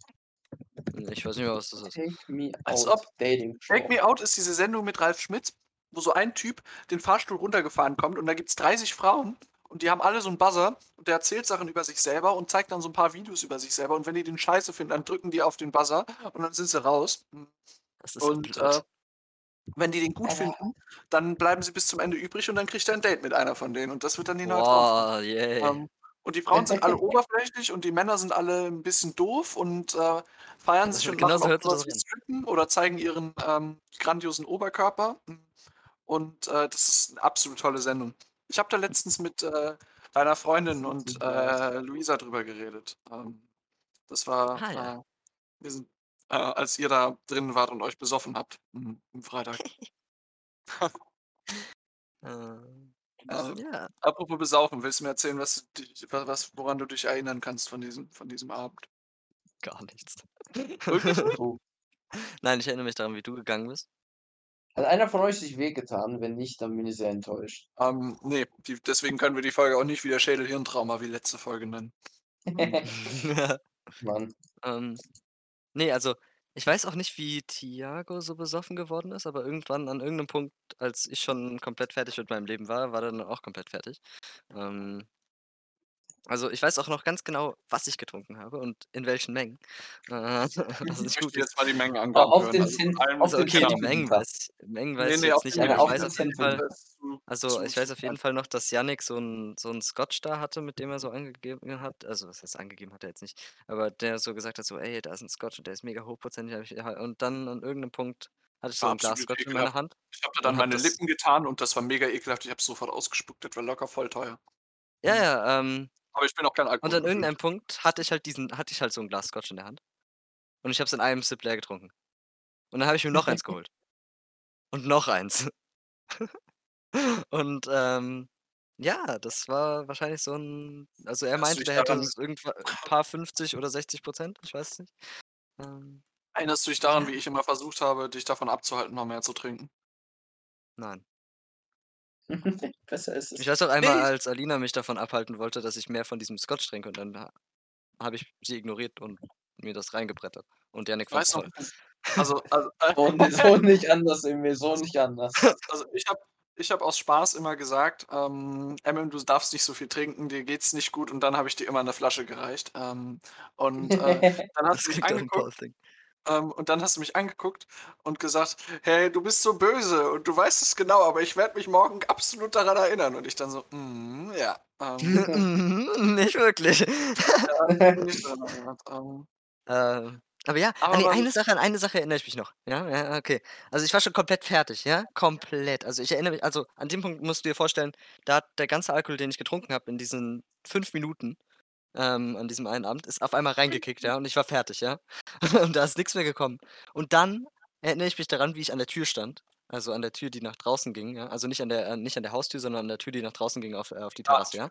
Ich weiß nicht mehr, was das ist. Take me Als out. ob- Dating Take. Me Out ist diese Sendung mit Ralf Schmitz, wo so ein Typ den Fahrstuhl runtergefahren kommt und da gibt es 30 Frauen und die haben alle so einen Buzzer und der erzählt Sachen über sich selber und zeigt dann so ein paar Videos über sich selber und wenn die den scheiße finden, dann drücken die auf den Buzzer und dann sind sie raus. Das ist Und blöd. äh, wenn die den gut Aber- finden, dann bleiben sie bis zum Ende übrig und dann kriegt er ein Date mit einer von denen und das wird dann die neue. Boah, yay. Ähm, und die Frauen sind alle oberflächlich und die Männer sind alle ein bisschen doof und äh, feiern sich und machen so auch sowas wie. Strippen oder zeigen ihren ähm, grandiosen Oberkörper. Und äh, das ist eine absolut tolle Sendung. Ich habe da letztens mit äh, deiner Freundin und äh, Luisa drüber geredet. Ähm, das war, Ah, ja. äh, wir sind, äh, als ihr da drin wart und euch besoffen habt mhm, am Freitag. Ähm, Äh, ja, apropos besaufen, willst du mir erzählen, was, du dich- was, was, woran du dich erinnern kannst von diesem, von diesem Abend? gar nichts. Oh. Nein, ich erinnere mich daran, wie du gegangen bist. Hat einer von euch sich wehgetan? Wenn nicht, dann bin ich sehr enttäuscht. Ähm, nee, die, deswegen können wir die Folge auch nicht wieder Schädel-Hirntrauma wie letzte Folge nennen. Mann. ähm, nee, also ich weiß auch nicht, wie Thiago so besoffen geworden ist, aber irgendwann an irgendeinem Punkt, als ich schon komplett fertig mit meinem Leben war, war er dann auch komplett fertig. Ähm, also ich weiß auch noch ganz genau, was ich getrunken habe und in welchen Mengen. Also Ich nicht möchte gut. jetzt mal die Mengenangaben auf hören. den also Cent- auf Also den okay, die. Mengen weiß, Mengen weiß Nee, ich nee, jetzt auf nicht, den aber Ja, ich auf weiß auf jeden. Fall, Das ist also ich weiß auf jeden. Fall noch, dass Yannick so einen so Scotch da hatte, mit dem er so angegeben hat. Also was heißt angegeben hat er jetzt nicht, aber der so gesagt hat, so: „Ey, da ist ein Scotch und der ist mega hochprozentig.“ Habe ich und dann an irgendeinem Punkt hatte ich so ein Glas Scotch in meiner. Hand Ich habe da dann meine das Lippen getan und das war mega ekelhaft. Ich habe es sofort ausgespuckt. Das war locker voll teuer. Ja, ja, ähm Aber ich bin auch kein und an irgendeinem Punkt hatte ich halt diesen hatte ich halt so 'n Glas Scotch in der Hand und ich habe es in einem Sip leer getrunken. Und dann habe ich mir noch eins geholt. Und noch eins. Und, ähm, ja, das war wahrscheinlich so 'n also er meinte, der hätte daran es irgendwa paar 50 oder 60% ich weiß es nicht. Ähm, erinnerst du dich daran, wie ich immer versucht habe, dich davon abzuhalten, noch mehr zu trinken? Nein. Besser ist Ich es. weiß auch einmal, Ne. als Alina mich davon abhalten wollte, dass ich mehr von diesem Scotch trinke und dann ha habe ich sie ignoriert und mir das reingebrettert. Und Ich fand's noch toll. also also, äh So ni so nicht anders, Emil, so nicht anders. Also ich habe ich habe aus Spaß immer gesagt, ähm: „Emil, du darfst nicht so viel trinken, dir geht's nicht gut.“ Und dann habe ich dir immer 'ne Flasche gereicht. Ähm, und, äh, dann hast Das du mich angeguckt. Ähm, und dann hast du mich angeguckt und gesagt: „Hey, du bist so böse und du weißt es genau, aber ich werde mich morgen absolut daran erinnern.“ Und ich dann so: „Mhm, ja, ähm“ Mhm, nicht wirklich. Ja, nicht ähm Ähm, aber ja, Aber an die eine Sache an eine Sache erinnere ich mich noch. Ja, ja, okay. Also, ich war schon komplett fertig, ja, komplett. Also, ich erinnere mich also, an dem Punkt musst du dir vorstellen, da hat der ganze Alkohol, den ich getrunken habe in diesen 5 Minuten, ähm, an diesem einen Abend, ist auf einmal reingekickt, ja, und ich war fertig, ja. Und da ist nix mehr gekommen. Und dann erinnere ich mich daran, wie ich an der Tür stand, also, an der Tür, die nach draußen ging, ja. Also, nicht an der äh, nicht an der Haustür, sondern an der Tür, die nach draußen ging auf äh, auf die Terrasse, ja.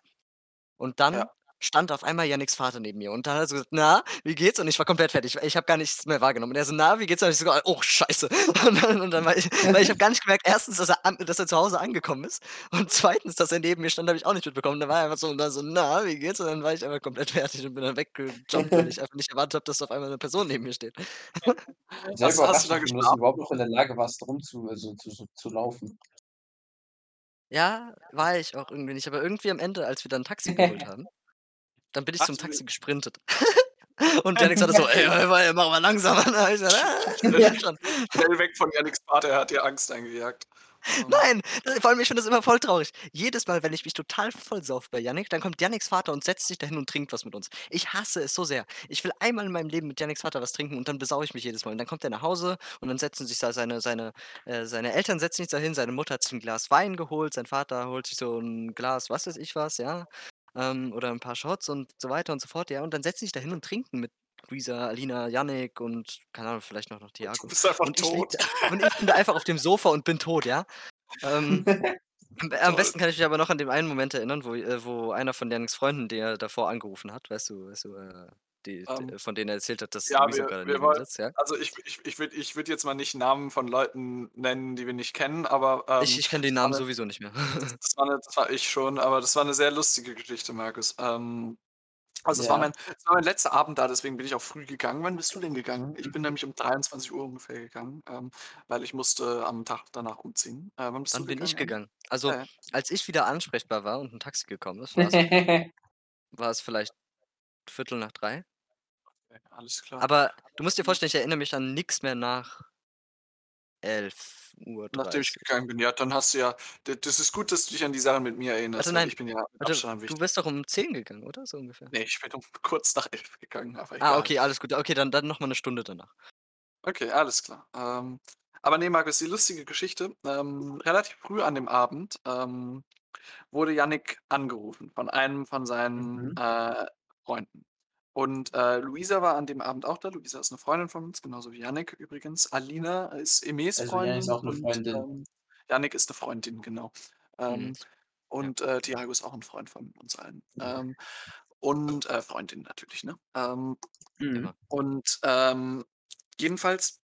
Und dann Ja. Stand auf einmal Yannicks Vater neben mir und dann hat er so gesagt: „Na, wie geht's?“ Und ich war komplett fertig. Ich habe gar nichts mehr wahrgenommen. Und er so: „Na, wie geht's?“ Und ich so: „Oh, scheiße.“ Und dann und dann war ich weil ich habe gar nicht gemerkt, erstens, dass er an dass er zu Hause angekommen ist und zweitens, dass er neben mir stand, habe ich auch nicht mitbekommen. Da war er einfach so und dann so: „Na, wie geht's?“ Und dann war ich einfach komplett fertig und bin dann weggejumpt, weil ich einfach nicht erwartet habe, dass auf einmal 'ne Person neben mir steht. Sehr Hast hast du da dass du geschlafen? überhaupt noch in der Lage warst, rumzu also, zu zu zu laufen. Ja, war ich auch irgendwie nicht, aber irgendwie am Ende, als wir dann 'n Taxi geholt haben, dann bin ich zum Dachte mir Taxi gesprintet. Und Yannick sagte so: „Ey, ey, mach mal langsamer.“ Dann habe ich gesagt: „Ah, Schnell schon.“ schnell weg von Yannicks Vater, er hat dir Angst eingejagt. Ähm Nein, vor allem, ich finde das immer voll traurig. Jedes Mal, wenn ich mich total vollsaufe bei Yannick, dann kommt Yannicks Vater und setzt sich da hin und trinkt was mit uns. Ich hasse es so sehr. Ich will einmal in meinem Leben mit Yannicks Vater was trinken und dann besaue ich mich jedes Mal. Und dann kommt er nach Hause und dann setzen sich da seine seine äh, seine Eltern setzen sich da hin, seine Mutter hat sich 'n Glas Wein geholt, sein Vater holt sich so 'n Glas was weiß ich was, ja, ähm, oder 'n paar Shots und so weiter und so fort, ja. Und dann setzen sie sich da hin und trinken mit Luisa, Alina, Yannick und keine Ahnung, vielleicht noch noch Thiago. du bist einfach Und ich tot. da und ich bin da einfach auf dem Sofa und bin tot, ja. Ähm, am besten kann ich mich aber noch an den einen Moment erinnern, wo äh, wo einer von Janiks Freunden, den er davor angerufen hat, weißt du weißt du, äh, die Ähm, d von denen er erzählt hat, dass ja, wir grade wir wollen sitzt, ja? also, ich ich ich würde ich würde jetzt mal nicht Namen von Leuten nennen, die wir nicht kennen, aber, Ich ähm, ich kenne den das war Namen 'ne sowieso nicht mehr. das das war 'ne das war ich schon, aber das war 'ne sehr lustige Geschichte, Markus. Ähm, also, es war Ja. mein es war mein letzter Abend da, deswegen bin ich auch früh gegangen. Wann bist du denn gegangen? Ich bin Mhm. nämlich um 23:00 ungefähr gegangen, ähm, weil ich musste am Tag danach umziehen. Äh, wann bist du Wann bin ich gegangen, gegangen? Also, Ja, als ich wieder ansprechbar war und 'n Taxi gekommen ist, war's war's vielleicht 2:45. Okay, alles klar. Aber du musst dir Hm. vorstellen, ich erinnere mich an nix mehr nach 11:30. Nachdem ich gegangen bin, ja, dann hast du ja das ist gut, dass du dich an die Sache mit mir Warte, erinnerst, weil nein. ich bin ja am du bist doch um 10 gegangen, oder so ungefähr? Ne, ich bin um kurz nach 11 gegangen, aber Ah, okay, alles gut. Okay, dann dann noch mal 'ne Stunde danach. Okay, alles klar. Ähm, aber ne, Markus, die lustige Geschichte, ähm, relativ früh an dem Abend, ähm, wurde Jannik angerufen von einem von seinen, Mhm. äh, Freunden. Und, äh, Luisa war an dem Abend auch da. Luisa ist 'ne Freundin von uns, genauso wie Jannik übrigens. Alina ist Emés Also, Janik ist Freundin auch 'ne und, Freundin. ähm, Jannik ist 'ne Freundin, genau. Mhm. Ähm, Ja. und, äh, Thiago ist auch 'n Freund von uns allen. Ja. Ähm, und, äh, Freundin natürlich, ne? Ähm, Mhm. Immer. und, ähm, jedenfalls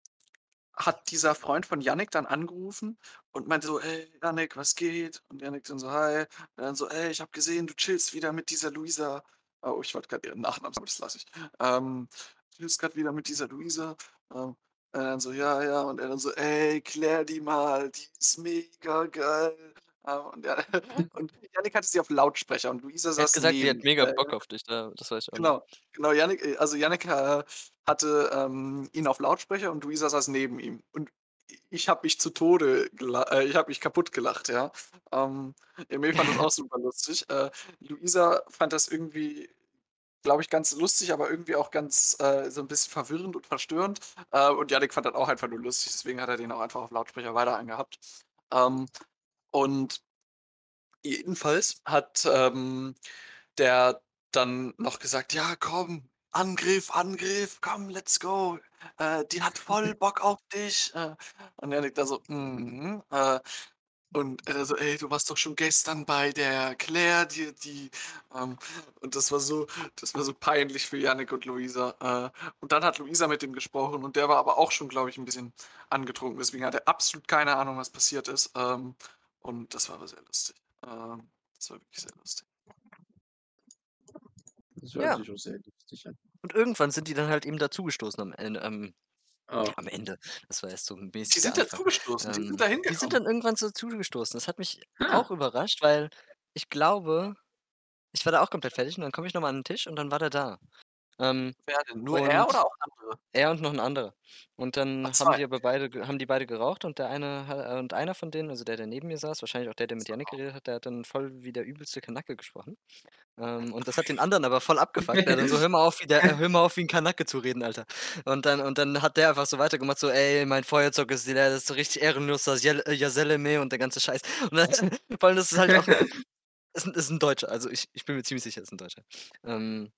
hat dieser Freund von Jannik dann angerufen und meinte so: „Ey, Jannik, was geht?“ Und Jannik dann so: „Hi.“ Und dann so: „Ey, ich habe gesehen, du chillst wieder mit dieser Luisa.“ Oh, ich wollte grad ihren Nachnamen sagen, das lasse ich. Ähm, „chillst grad wieder mit dieser Luisa.“ Ähm, er dann so: „Ja, ja.“ Und er dann so: „Ey, klär die mal, die ist mega geil.“ Ähm, und ja und Jannik hatte sie auf Lautsprecher und Luisa Er hat saß gesagt, die hat neben mega äh, Bock auf dich, das weiß ich auch genau, genau, Jannik äh, also, Jannik, äh, hatte, ähm, ihn auf Lautsprecher und Luisa saß neben ihm. Und ich habe mich zu Tode äh, ich habe mich kaputtgelacht, ja. Ähm, Emé fand das auch super lustig. Äh, Luisa fand das irgendwie, glaube ich, ganz lustig, aber irgendwie auch ganz, äh, so 'n bisschen verwirrend und verstörend. Äh, und Jannik fand das auch einfach nur lustig, deswegen hat er den auch einfach auf Lautsprecher weiter angehabt. Ähm, und jedenfalls hat, ähm, der dann noch gesagt: „Ja, komm, Angriff, Angriff, komm, let's go. Äh, die hat voll Bock auf dich.“ Äh, und Jannik dann so: „Mhm.“ Äh, und er so: „Ey, du warst doch schon gestern bei der Claire, die die“ ähm, und das war so das war so peinlich für Jannik und Luisa. Äh, und dann hat Luisa mit dem gesprochen und der war aber auch schon, glaube ich, 'n bisschen angetrunken. Deswegen hat er absolut keine Ahnung, was passiert ist. Ähm, und das war aber sehr lustig. Ähm, das war wirklich sehr lustig. Das hört Ja. sich auch sehr lustig an. Und irgendwann sind die dann halt eben dazugestoßen am En ähm, Oh. am Ende. Das war erst so 'n Die mäßiger sind dazugestoßen, die sind Ähm, da die sind hingekommen. dann irgendwann so dazugestoßen. Das hat mich Ha. auch überrascht, weil ich glaube ich war da auch komplett fertig und dann komme ich noch mal an 'n Tisch und dann war der da. Ähm? Nur er und oder auch andere? er und noch 'n anderer. Und Ach, dann haben 2. die aber beide ge haben die beide geraucht und der eine ha und einer von denen, also der, der neben mir saß, wahrscheinlich auch der, der mit Jannik geredet hat, der hat dann voll wie der übelste Kanacke gesprochen. Ähm, und das hat den anderen aber voll abgefuckt. Der dann so: „Hör mal auf, wie der äh, hör mal auf, wie 'n Kanacke zu reden, Alter.“ Und dann und dann hat der einfach so weitergemacht, so: „Ey, mein Feuerzeug ist leer, das ist so richtig ehrenlos, das Jel äh, Jazelle-Me“ und der ganze Scheiß. Und dann vor allem, das ist halt auch ist 'n ist 'n Deutscher. Also, ich ich bin mir ziemlich sicher, ist 'n Deutscher. Ähm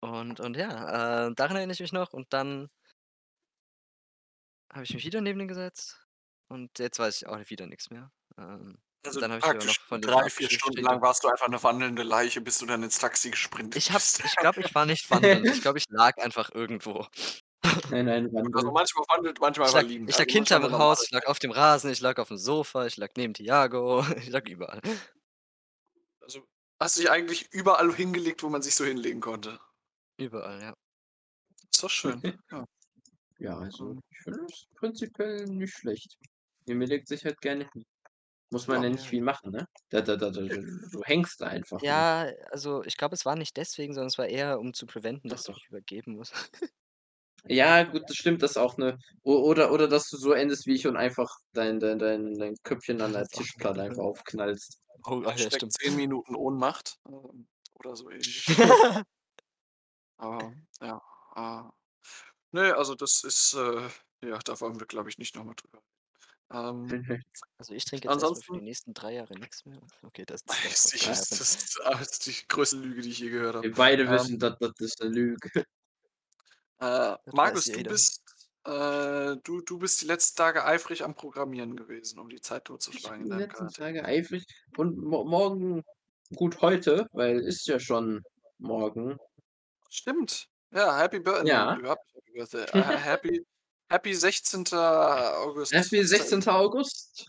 und und ja, äh, daran erinnere ich mich noch und dann habe ich mich wieder neben den gesetzt und jetzt weiß ich auch wieder nix mehr. Ähm, Also, dann habe ich noch praktisch von dem 3, 4 Stunden lang warst du einfach 'ne wandelnde Leiche, bis du dann ins Taxi gesprintet Ich habe bist. ich glaube, ich war nicht wandelnd. Ich glaube, ich lag einfach irgendwo. Nein, nein, Also, wandelnd. manchmal wandelt, manchmal Ich einfach lag liegend. ich lag Also, hinterm Haus, ich lag auf dem Rasen, ich lag aufm Sofa, ich lag neben Thiago, ich lag überall. Also, hast dich eigentlich überall hingelegt, wo man sich so hinlegen konnte? Überall, ja. Ist doch schön, ja. Ja, also, Ähm ich finde das prinzipiell nicht schlecht. Emil legt sich halt gerne hin. Muss man Ja. ja nicht viel machen, ne? Da da da da du hängst da einfach nur. Ja, also, ich glaube, es war nicht deswegen, sondern es war eher, um zu preventen, dass du dich übergeben musst. Ja, gut, das stimmt, das ist auch 'ne o oder oder dass du so endest wie ich und einfach dein dein dein dein Köpfchen an der Das auch Tischplatte einfach aufknallst. Oh, ah, ja, Hashtag stimmt. 10 Minuten Ohnmacht, ähm, oder so ähnlich. Aber ja, ah ne, also, das ist, äh ja, da wollen wir, glaube ich, nicht noch mal drüber ähm, Also, ich trinke jetzt erst mal für die ansonsten nächsten 3 Jahre nix mehr. Okay, das das darf Weiß auf ich keinen das ist ah, ist die größte Lüge, die ich je gehört habe. Wir beide Ähm wissen, dass das ist 'ne Lüge. Äh, Das weiß Markus, du jeder. bist Äh, du du bist die letzten Tage eifrig am Programmieren gewesen, um die Zeit Ich totzuschlagen in bin die deinem letzten Quarantäne. Tage eifrig und mo morgen gut, heute, weil ist ja schon morgen. Stimmt. Ja, Happy Bir ne, Ja. überhaupt Happy Birthday. Äh, ha Happy Happy 16. August. Happy Ist da 16. August,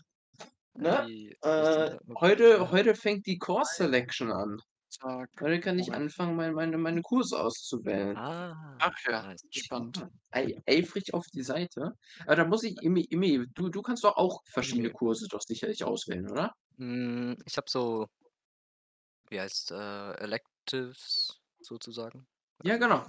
ne? Äh, 16. August, heute heute fängt die Course Selection an. Tag. Heute kann ich anfangen, mein meine meine Kurse auszuwählen. Ah, Ach ja, spannend. eifrig auf die Seite. Aber da muss ich Immi Immi, du du kannst doch auch verschiedene. Kurse doch sicherlich auswählen, oder? Hm, ich habe so wie heißt, äh, Electives sozusagen. Ja, genau.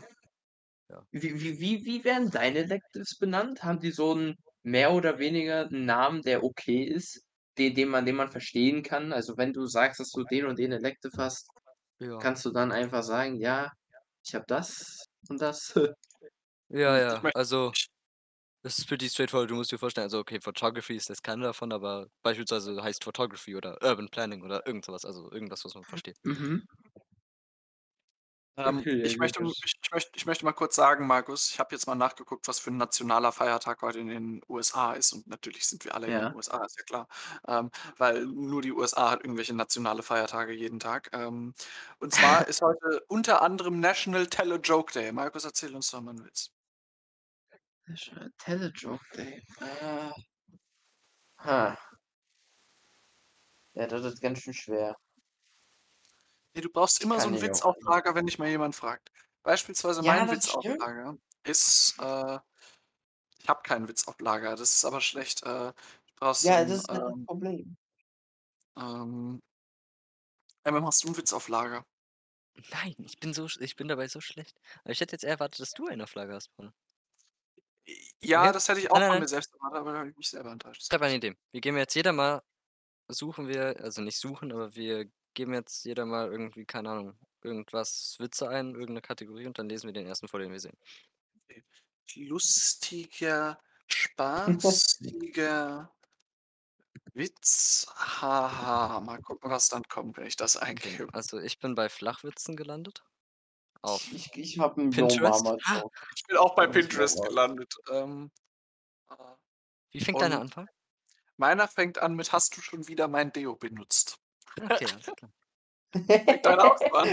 ja. Wie wie wie wie werden deine Electives benannt? Haben die so 'n mehr oder weniger Namen, der okay ist, den den man den man verstehen kann? Also, wenn du sagst, dass du den und den Elective hast, Ja. kannst du dann einfach sagen: „Ja, ich habe das und das.“ Ja, Hm, ja, also das ist pretty straightforward. Du musst dir vorstellen, also okay, Photography ist jetzt keiner davon, aber beispielsweise heißt Photography oder Urban Planning oder irgend so was, also irgendwas, was man versteht. Mhm. Ähm, Okay, ja ich möchte ich ich möchte ich möchte mal kurz sagen, Markus, ich habe jetzt mal nachgeguckt, was für 'n nationaler Feiertag heute in den USA ist und natürlich sind wir alle in den Ja. USA, ist ja klar. Ähm, weil nur die USA hat irgendwelche nationale Feiertage jeden Tag. Ähm, und zwar ist heute unter anderem National Tell-a-Joke Day. Markus, erzähl uns doch mal 'n Witz. National Tell-a-Joke Day. Äh. Ha. Ja, das ist ganz schön schwer. Ne, du brauchst immer so kann 'n den Witz auch auf nicht. Lager, wenn dich mal jemand fragt. Beispielsweise Ja, mein das Witz auf stimmt. Lager ist, äh ich habe keinen Witz auf Lager, das ist aber schlecht. Äh, du brauchst Ja, 'n, das ist halt das ähm Problem. ähm MM, hast du 'n Witz auf Lager? Nein, ich bin so sch ich bin dabei so schlecht. Aber ich hätte jetzt eher erwartet, dass du einen auf Lager hast. J ja, Okay. das hätte ich auch nein, von nein. mir selbst erwartet, aber da habe ich mich selber enttäuscht. Ich habe eine. Idee. Wir geben jetzt jeder mal suchen wir also nicht suchen, aber wir geben jetzt jeder mal irgendwie, keine Ahnung, irgendwas Witze ein, irgend 'ne Kategorie und dann lesen wir den ersten vor, den wir sehen. Okay. Lustiger, spaßiger Witz. Ha, ha. Mal gucken, was dann kommt, wenn ich das Okay, eingebe. also ich bin bei Flachwitzen gelandet. Auf Ich ich habe 'n Yo Pinterest. Ah! Ich bin auch bei Pinterest gelandet. Ähm, äh, Wie fängt deiner und an, Paul? meiner fängt an mit: „Hast du schon wieder mein Deo benutzt?“ Okay, alles klar.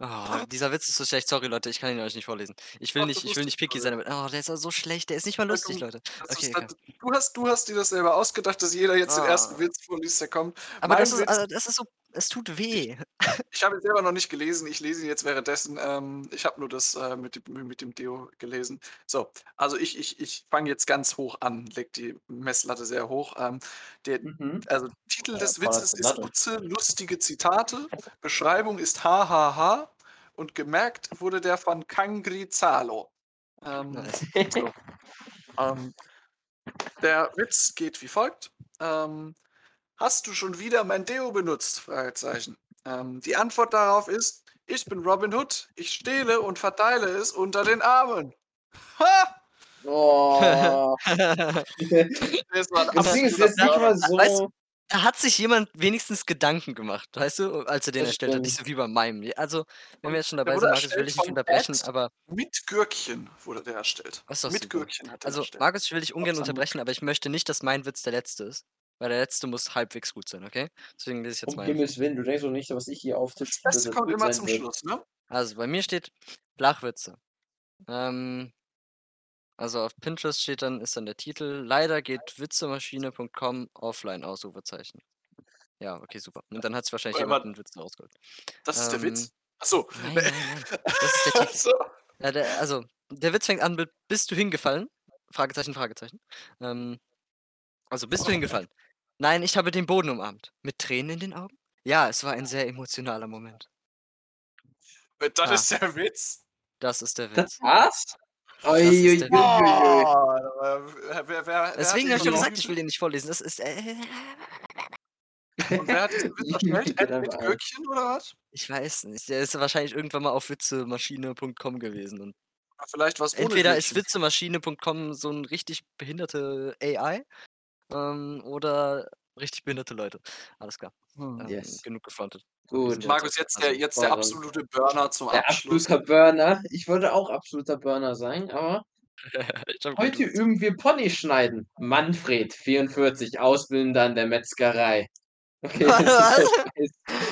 Oh, dieser Witz ist so schlecht. Sorry, Leute, ich kann ihn euch nicht vorlesen. Ich will nicht ich will nicht picky vorlesen. sein, aber oh, der ist so schlecht. Der ist nicht mal lustig, Leute. Okay, halt du hast du hast dir das selber ausgedacht, dass jeder jetzt den ersten Ah. Witz vorliest, der kommt. Aber das ist also, das ist so es tut weh. ich habe ihn selber noch nicht gelesen. Ich lese ihn jetzt währenddessen. Ähm, ich habe nur das, äh, mit dem mit dem Deo gelesen. So, also ich ich ich fange jetzt ganz hoch an, lege die Messlatte sehr hoch. Ähm, der Mhm. also Titel Ja, des Witzes ist. „Nutze lustige Zitate“. Beschreibung ist „Ha, ha, ha“ und gemerkt wurde der von Cangrizalo. Ähm, Nice. so. Ähm, der Witz geht wie folgt. Ähm: „Hast du schon wieder mein Deo benutzt?“ Fragezeichen. Ähm, die Antwort darauf ist: „Ich bin Robin Hood. Ich stehle und verteile es unter den Armen.“ Ha! Oh. Das war 'n Das Ding ist absoluter jetzt nicht mal Burner. Weißt du, so da hat sich jemand wenigstens Gedanken gemacht, weißt du, als er den Das erstellt hat, nicht so stimmt. wie bei meinem. Also, wenn wir jetzt schon dabei sind, Markus, will ich nicht unterbrechen, Ed aber mit Gürkchen wurde der erstellt. Mit super. Gürkchen hat er Also, erstellt. Markus, ich will dich ungern unterbrechen, aber ich möchte nicht, dass mein Witz der letzte ist, weil der letzte muss halbwegs gut sein, okay? Deswegen lese ich jetzt Um. Himmels Willen, du denkst doch nicht, was ich hier Das auftische, Beste das kommt immer zum wird. Schluss, ne? Also, bei mir steht Flachwitze. Ähm also, auf Pinterest steht dann ist dann der Titel: „Leider geht Witzemaschine.com offline!“ Ausrufezeichen. Ja, okay, super. Und dann hat sich wahrscheinlich Äh, jemand warte. 'n Witz rausgeholt. Das ist der Ähm, Witz? Ach so. nein, nein, nein. Das ist der Titel. so. Ja, der also, der Witz fängt an mit: „Bist du hingefallen?“ Fragezeichen, Fragezeichen. Ähm, also: „Bist du hingefallen?“ „Nein, ich habe den Boden umarmt.“ „Mit Tränen in den Augen?“ „Ja, es war ein sehr emotionaler Moment.“ Äh, das Ha. ist der Witz? Das ist der Das Witz. war's? Das ist der wer hat Deswegen habe ich doch gesagt, ich will den nicht vorlesen. Das ist, äh Und wer hat diesen Witz erstellt? Geht Ed einfach mit ein. Gürkchen oder was? Ich weiß nicht. Der ist wahrscheinlich irgendwann mal auf Witzemaschine.com gewesen und Ah, vielleicht war's ohne entweder ist. Witzemaschine.com so 'n richtig behinderte AI, ähm, oder Richtig behinderte Leute. Alles klar. Hm. Ähm, Yes. genug gefrontet. Gut. Markus, jetzt der jetzt der absolute Burner zum Der Abschluss. absoluter Burner. Ich wollte auch absoluter Burner sein, aber heute üben wir Pony schneiden. Manfred, 44, Ausbildender an der Metzgerei. Okay, das ist der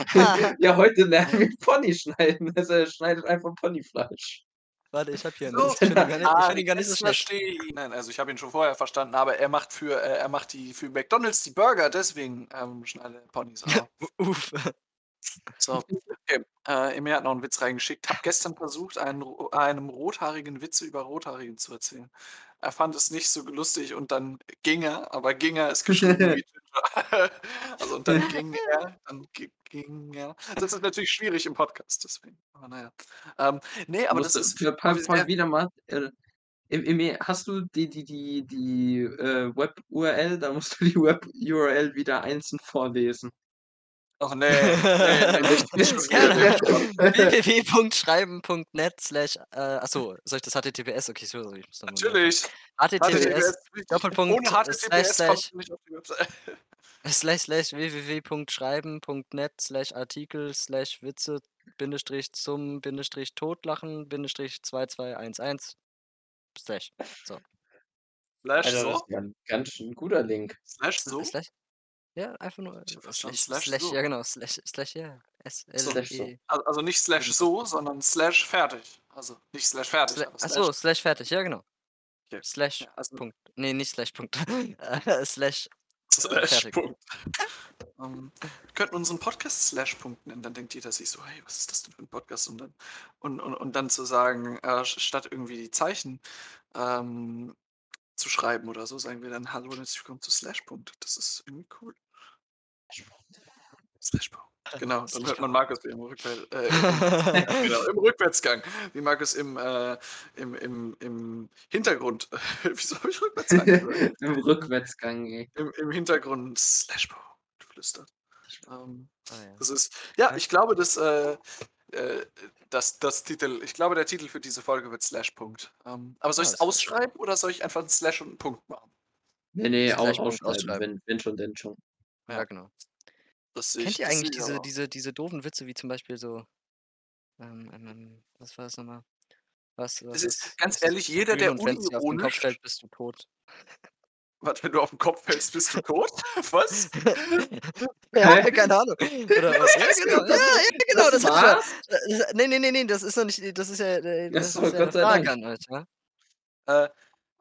Scheiß. Ja, heute lernen wir Pony schneiden. Also er schneidet einfach Ponyfleisch. Warte, ich hab hier So. einen. Ich finde ihn gar nicht, ich Ah, find ihn gar nicht so schlecht. verstehe ich ihn. Nein, also ich habe ihn schon vorher verstanden, aber er macht für äh, er macht die für McDonald's die Burger, deswegen ähm, schneidet er Ponys auch. Uff. So, okay. Äh, Emil hat noch einen Witz reingeschickt. Hab gestern versucht, einen, einem Rothaarigen Witze über Rothaarigen zu erzählen. Er fand es nicht so lustig und dann ging er, aber ging er ist geschrieben wie Ginger. also und dann ging er, dann ging er. Das ist natürlich schwierig im Podcast, deswegen. Aber naja. Ähm, nee, aber das ist. Für sehr- wieder mal. Äh, im, im, hast du die, die, die, die äh, Web-URL? Da musst du die Web-URL wieder einzeln vorlesen. Ach nee, www.schreiben.net slash, äh, achso, soll ich das HTTPS? Okay, so, ich muss Natürlich. HTTPS Doppelpunkt, Ohne slash, HTTPS slash. Slash slash www.schreiben.net slash Artikel slash Witze Bindestrich zum Bindestrich Totlachen Bindestrich 2211 slash. So. Slash Also, das so? ein ganz schön guter Link. Slash so? Slash? Ja, einfach nur äh, slash, slash slash, so. ja genau, slash, slash, ja. S L Slash so. E. Also nicht slash so, sondern slash fertig. Also nicht slash fertig, Sla aber slash. achso, slash fertig, ja genau. Okay. Slash Ja, also Punkt. Nee, nicht slash Punkt. Äh, slash slash fertig. Punkt. Ähm, wir könnten unseren Podcast slash Punkt nennen, dann denkt jeder sich so, hey, was ist das denn für ein Podcast? Und dann, und, und, und dann zu sagen, äh, statt irgendwie die Zeichen ähm, zu schreiben oder so, sagen wir dann Hallo und herzlich willkommen zu Slash Punkt. Das ist irgendwie cool. Slash Punkt. Genau, dann hört man Markus wie im, Rückwär äh, genau, im Rückwärtsgang, wie Markus im, äh, im, im, im Hintergrund, wieso habe ich Rückwärtsgang? Im Rückwärtsgang, ey. Im, Im Hintergrund Slash Punkt flüstert. Ähm, Ah, ja. das ist, ja, ich glaube, dass, äh, äh, das, das Titel, ich glaube, der Titel für diese Folge wird Slash Punkt. Ähm, aber soll Ah, ich es das ausschreiben oder soll ich einfach einen Slash und einen Punkt machen? Nee, nee, auch ausschreiben, ausschreiben. Wenn, wenn schon, denn schon. Ja. genau. Das Kennt ich, ihr das eigentlich diese, auch. diese, diese doofen Witze, wie zum Beispiel so, ähm, ähm, ähm, was war das nochmal? Was, was Es ist, ist, ganz was ehrlich, jeder, der dir auf den Kopf unironisch, fällt, bist du tot. warte, wenn du auf den Kopf fällst, bist du tot? Was? ja, Hä? keine Ahnung. Oder was? Ja, genau, ja, ja, genau, das, das ja. Äh, Nee, nee, nee, nee, das ist noch nicht, das ist ja, äh, das so, ist ja eine Gott sei Frage an euch, ja? Äh,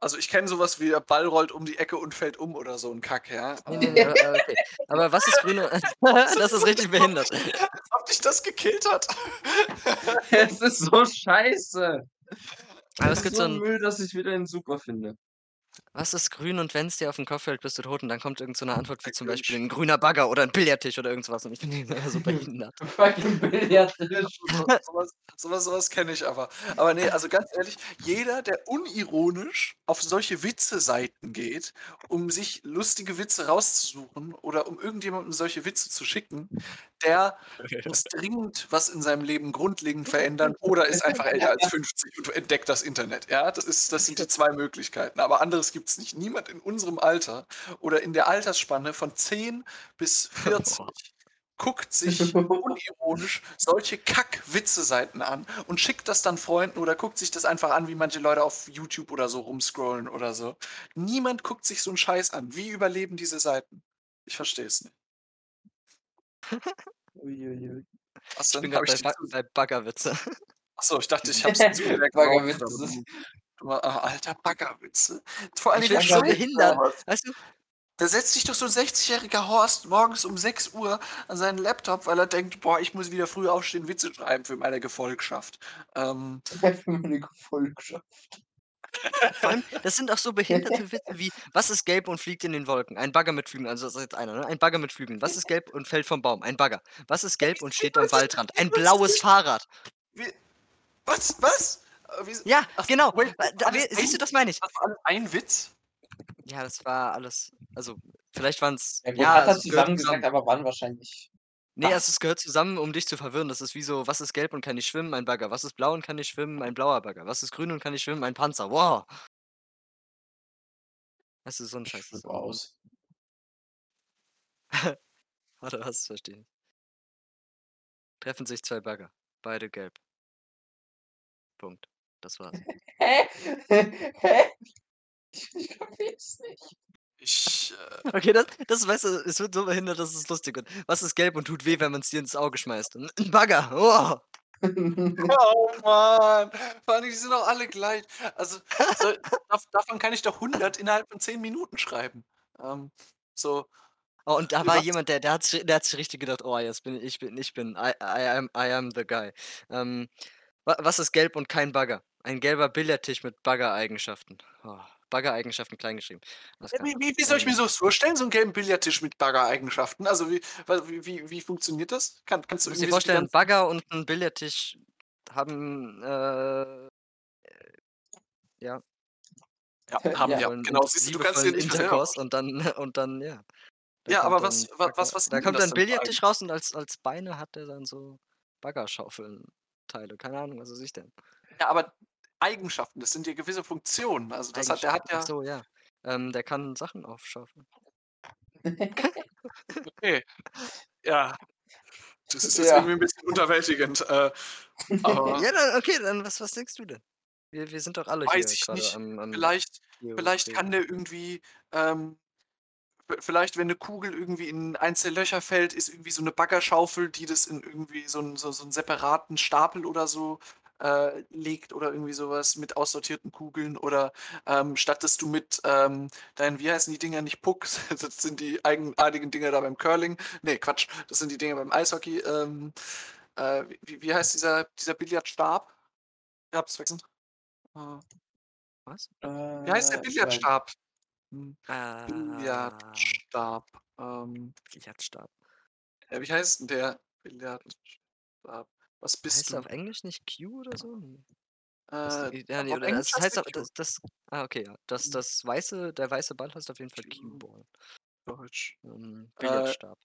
also ich kenne sowas wie der Ball rollt um die Ecke und fällt um oder so ein Kack, ja. Aber, okay. aber was ist grün und, das ist richtig behindert. Als ob dich das gekillt hat. Es ist so scheiße. Aber Es gibt so ein Müll, dass ich wieder den super finde. Was ist grün und wenn es dir auf den Kopf fällt, bist du tot und dann kommt irgend so eine Antwort wie zum. Beispiel ein grüner Bagger oder ein Billardtisch oder irgendwas und ich die so behindert. Fucking Billardtisch. So, sowas sowas, sowas kenne ich aber. Aber nee, also ganz ehrlich, jeder, der unironisch auf solche Witze-Seiten geht, um sich lustige Witze rauszusuchen oder um irgendjemandem solche Witze zu schicken, der muss dringend was in seinem Leben grundlegend verändern oder ist einfach älter als 50 und entdeckt das Internet. Ja, das, ist, das sind die zwei Möglichkeiten. Aber anderes gibt es nicht. Niemand in unserem Alter oder in der Altersspanne von 10 bis 40 guckt sich unironisch solche Kack-Witze-Seiten an und schickt das dann Freunden oder guckt sich das einfach an, wie manche Leute auf YouTube oder so rumscrollen oder so. Niemand guckt sich so einen Scheiß an. Wie überleben diese Seiten? Ich verstehe es nicht. Uiuiui. Was Ich denn? bin gerade ich bei, Ba- bei Baggerwitze. Achso, ich dachte, ich hab's zu Baggerwitze. aber- aber, ah, Alter, Baggerwitze. Vor allem, bin so behindert. Weißt du, Da setzt sich doch so ein 60-jähriger Horst morgens um 6 Uhr an seinen Laptop, weil er denkt, boah, ich muss wieder früh aufstehen, Witze schreiben für meine Gefolgschaft. Ähm, Für meine Gefolgschaft. Vor allem, das sind auch so behinderte Witze wie, was ist gelb und fliegt in den Wolken? Ein Bagger mit Flügeln, also das ist jetzt einer, ne? Ein Bagger mit Flügeln. Was ist gelb und fällt vom Baum? Ein Bagger. Was ist gelb und steht am Waldrand? Ein blaues. Fahrrad. wie, was? Was? Äh, Wie, Ja, Ach genau. wait, Wa- Da, wir- siehst du, das meine ich. das war ein Witz? Ja, das war alles, also vielleicht waren es, Ja, gut, ja, hat er also zusammen. gesagt, aber wann wahrscheinlich. Nee, Ah. also es gehört zusammen, um dich zu verwirren. Das ist wie so, was ist gelb und kann nicht schwimmen? Ein Bagger. Was ist blau und kann nicht schwimmen? Ein blauer Bagger. Was ist grün und kann nicht schwimmen? Ein Panzer. Wow. Das ist so ein Ich Scheiß. flippe aus. Warte, was? Verstehe nicht. Treffen sich zwei Bagger. Beide gelb. Punkt. Das war's. Hä? Hä? Ich ich kapier's nicht. Ich, äh, Okay, das, das weißt du, es wird so behindert, dass es lustig wird. Was ist gelb und tut weh, wenn man es dir ins Auge schmeißt? Ein Bagger. Oh. oh Mann, vor allem, die sind doch alle gleich. Also, so, dav davon kann ich doch 100 innerhalb von 10 Minuten schreiben. Ähm, so, Oh, und da war jemand, der der hat sich der hat sich richtig gedacht: „Oh, jetzt bin ich bin ich bin I I am I am the guy.“ Ähm, wa was ist gelb und kein Bagger? Ein gelber Billardtisch mit Baggereigenschaften. Oh, Baggereigenschaften kleingeschrieben. Klar. wie wie wie soll ich mir so vorstellen, so 'n gelben Billardtisch mit Baggereigenschaften? Also, wie wie wie funktioniert das? Kann kannst du du dir vorstellen, 'n ganzen Bagger und 'n Billardtisch haben, äh, äh ja, Ja, haben Ja. ja, genau. Siehst du, du kannst Intercourse vorstellen. und dann und dann ja. Da Ja, aber was wa Bagger was was da kommt dann Billardtisch raus und als als Beine hat der dann so Baggerschaufeln-Teile. Keine Ahnung, was weiß ich denn. Ja, aber Eigenschaften, das sind ja gewisse Funktionen. Also, das hat der hat Eigenschaften. Ach ja so, ja. Ähm, der kann Sachen aufschaufeln. Okay. Ja. Das ist jetzt Ja. irgendwie 'n bisschen unterwältigend, äh, aber Ja, dann okay, dann was was denkst du denn? Wir wir sind doch alle hier weiß ich grade nicht. am am Vielleicht vielleicht kann der irgendwie, ähm vielleicht, wenn 'ne Kugel irgendwie in der Löcher fällt, ist irgendwie so 'ne Baggerschaufel, die das in irgendwie so 'n so so 'n separaten Stapel oder so, äh, legt oder irgendwie so was mit aussortierten Kugeln oder, ähm, statt dass du mit, ähm, deinen wie heißen die Dinger, nicht Pucks, das sind die eigenartigen Dinger da beim Curling. Ne, Quatsch, das sind die Dinger beim Eishockey. Ähm, äh, wie wie heißt dieser dieser Billardstab? Ich habe es vergessen. Äh, Was? wie heißt der Äh, Billardstab? Hm, Ah, Billardstab, ähm Billardstab. Ja, wie heißt 'n der Billardstab? Was bist Heißt du? auf Englisch nicht Cue oder so? Ne. Das Äh, ja, ne, auf oder Englisch das heißt heißt aber das das ah, okay, ja. Das Mhm. das weiße der weiße Ball heißt auf jeden Fall. Cue-Ball. Deutsch. Ähm, Äh Billardstab.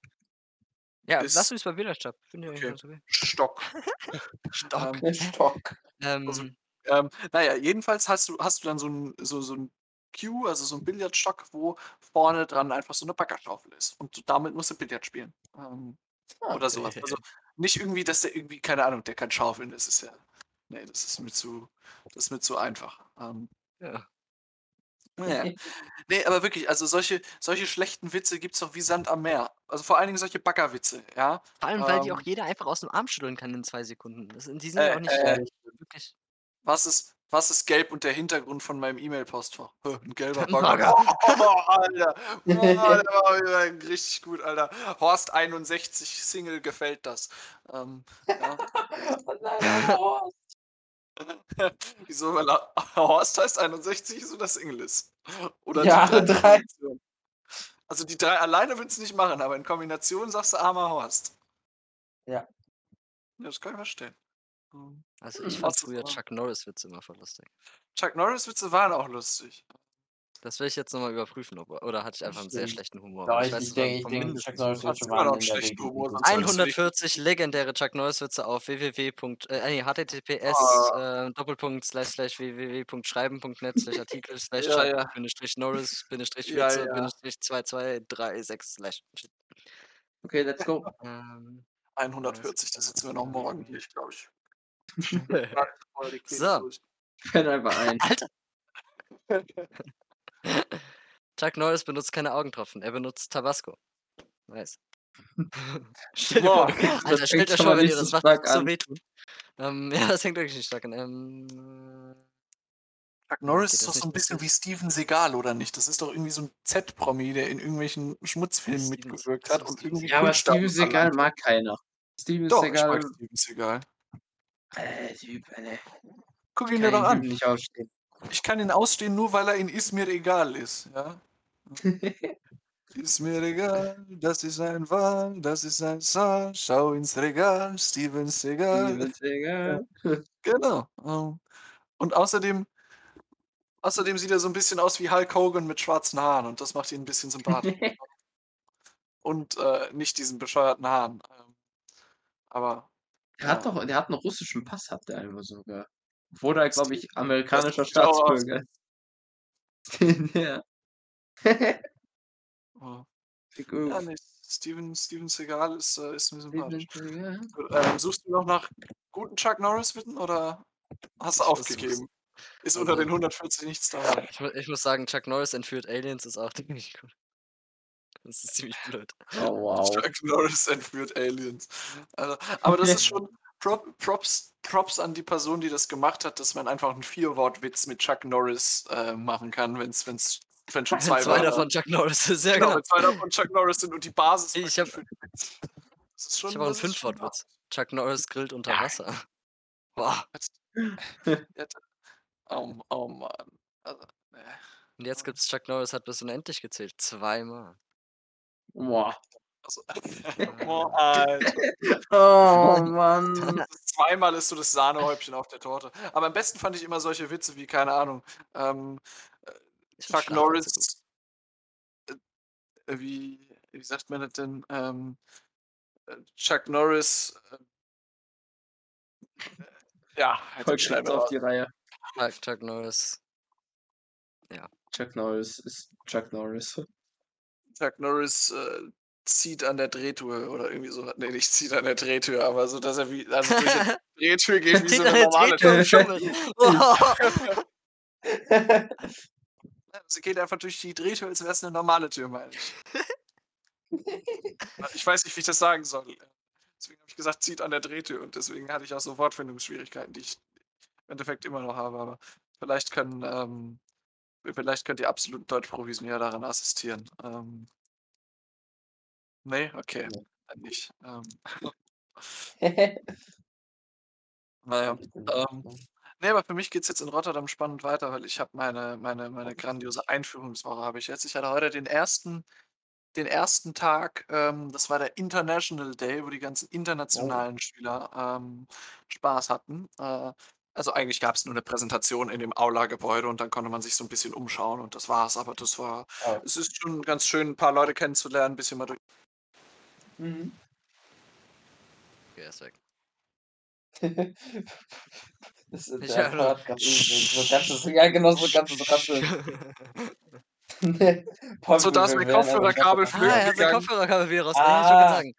Ja, bis lassen wir's bei Billardstab. Finde ich okay. okay. Stock. Stock. Ähm, Stock. also, Ähm ähm, na ja, jedenfalls hast du hast du dann so 'n so so 'n Cue, also so 'n Billardstock, wo vorne dran einfach so 'ne Baggerschaufel ist und damit musst du Billard spielen, ähm, Ah, oder okay. was. Also, nicht irgendwie, dass der irgendwie keine Ahnung, der kann schaufeln, das ist ja ne, das ist mir zu das ist mir zu einfach. Ähm Ja. Na ja. Ne, aber wirklich, also solche solche schlechten Witze gibt's doch wie Sand am Meer. Also, vor allen Dingen solche Baggerwitze, ja? Vor allem, weil die auch Ähm jeder einfach aus'm Arm schütteln kann in 2 Sekunden. Das die sind ja Äh, auch nicht äh wirklich Was ist was ist gelb und der Hintergrund von meinem E-Mail-Postfach? Hä, 'n gelber Bagger. Oh, Alter. Boah, der war richtig gut, Alter. Horst 61 Single gefällt das. Ähm, ja. Oh nein, Horst. Wieso? Weil Horst heißt 61 ist oder Single ist? Oder die Ja, 3 in 3. Kombination? Also, die 3 alleine würdest du nicht machen, aber in Kombination sagst du armer Horst. Ja. Ja, das kann ich verstehen. Mhm. Also, ich Hm. fand Was ist früher Chuck Norris-Witze immer voll lustig. Chuck Norris-Witze waren auch lustig. Das will ich jetzt noch mal überprüfen, ob er oder hatte ich einfach 'n sehr schlechten Humor? Ja, ich ich ich denke ich denke, Chuck Norris Witze waren der schlechten Humor, gut. sonst solltest du nicht 140 legendäre Chuck Norris-Witze auf www. äh, https, Ah. äh, Doppelpunkt, Slash, Slash, www.schreiben.net, Slash Artikel, Slash Ja, Norris, Ja, Witze, ja. Bindestrich 2236 Slash shit. Okay, let's go. Ähm, alles 140, das sitzen wir noch klar. morgendlich, glaube ich. So. Penn einfach ein. Alter! Chuck Norris benutzt keine Augentropfen, er benutzt Tabasco. Nice. Stell dir vor, Boah, das Alter, stellt euch schon vor, mal wenn nicht ihr das macht, stark das so an. wehtun. Ähm, ja, das fängt wirklich nicht stark an. Ähm, Chuck Norris ist doch so 'n nicht bisschen wie. Steven Seagal, oder nicht? Das ist doch irgendwie so 'n Z-Promi, der in irgendwelchen Schmutzfilmen Steven mitgewirkt hat und Steven irgendwie Ja, aber Steven Seagal mag keiner. Steven Doch, ich mag Seagal Steven Seagal. Äh, Typ, ne. Guck ihn dir doch an. Nicht ausstehen. Ich kann ihn ausstehen, nur weil er in „Ist mir egal“ ist, ja? Ist mir egal, das ist ein Wal, das ist ein Zahn, schau ins Regal, Steven Ja, Seagal. genau. Ähm, und außerdem außerdem sieht er so 'n bisschen aus wie Hulk Hogan mit schwarzen Haaren und das macht ihn 'n bisschen sympathisch. Und, äh, nicht diesen bescheuerten Haaren, ähm, aber Der hat doch der hat 'n russischen Pass hat der einfach sogar. Obwohl er, glaube ich, amerikanischer. Staatsbürger ist. Ja. Oh. Ja, Öf. ne, Steven Steven Seagal ist, äh ist mir sympathisch. Ähm, suchst du noch nach guten Chuck Norris-Witten oder hast du aufgegeben? Ist unter Also den 140 nichts dabei? Ich ich muss sagen, Chuck Norris entführt Aliens ist auch ziemlich gut. Das ist ziemlich blöd. Oh, wow. Chuck Norris entführt Aliens. Also, aber das ist schon Prop Props Props an die Person, die das gemacht hat, dass man einfach 'n Vierwort-Witz mit Chuck Norris, äh, machen kann, wenn schon Wenn 2 2 Wörter davon Chuck Norris ist, ja genau, genau. 2 davon Chuck Norris sind und die Basis Ich habe schon auch schon hart. Fünfwortwitz. Chuck Norris grillt unter Ja. Wasser. Boah. Oh oh Mann. Also, ne. Und jetzt gibt's Chuck Norris hat bis unendlich gezählt. Zweimal. Boah. Also boah, Alter. Oh, Mann. Zweimal ist so das Sahnehäubchen auf der Torte. Aber am besten fand ich immer solche Witze wie, keine Ahnung, ähm, äh, Chuck. Norris äh, wie wie sagt man das denn? Ähm, äh, Chuck Norris, äh äh, ja, halt auf die Reihe. Chuck Chuck Norris. Ja. Chuck Norris ist Chuck Norris. Chuck Norris, äh, zieht an der Drehtür oder irgendwie so was. Ne, nicht zieht an der Drehtür, aber so, dass er wie also durch 'ne Drehtür geht wie so an 'ne der normale Drehtür Tür. sie geht einfach durch die Drehtür, als wär's 'ne normale Tür, meine ich. Ich weiß nicht, wie ich das sagen soll. Deswegen habe ich gesagt, zieht an der Drehtür und deswegen hatte ich auch so Wortfindungsschwierigkeiten, die ich im Endeffekt immer noch habe, aber vielleicht können, ähm vielleicht könnt ihr absoluten Deutschprofis mir ja daran assistieren. Ähm Ne, okay, dann nicht. Ähm Na ja, ähm, ne, aber für mich geht's jetzt in Rotterdam spannend weiter, weil ich habe meine meine meine grandiose Einführungswoche habe ich jetzt. Ich hatte heute den ersten den ersten Tag, ähm, das war der International Day, wo die ganzen Oh. internationalen Schüler, ähm, Spaß hatten. Äh, also eigentlich gab's nur 'ne Präsentation in dem Aula-Gebäude und dann konnte man sich so 'n bisschen umschauen und das war's. Aber das war Ah. es ist schon ganz schön, 'n paar Leute kennenzulernen, 'n bisschen mal durch Mhm. Okay, er ist weg. Das ist Ich der höre nur Podcast so ganzes ja, genau, so ganzes Rascheln. Paul, So, da ist mein werden einfach Kopfhörerkabel Ah, er hat sein gegangen. Kopfhörerkabel wieder raus. Ah. Ich wollte grad Ah. sagen.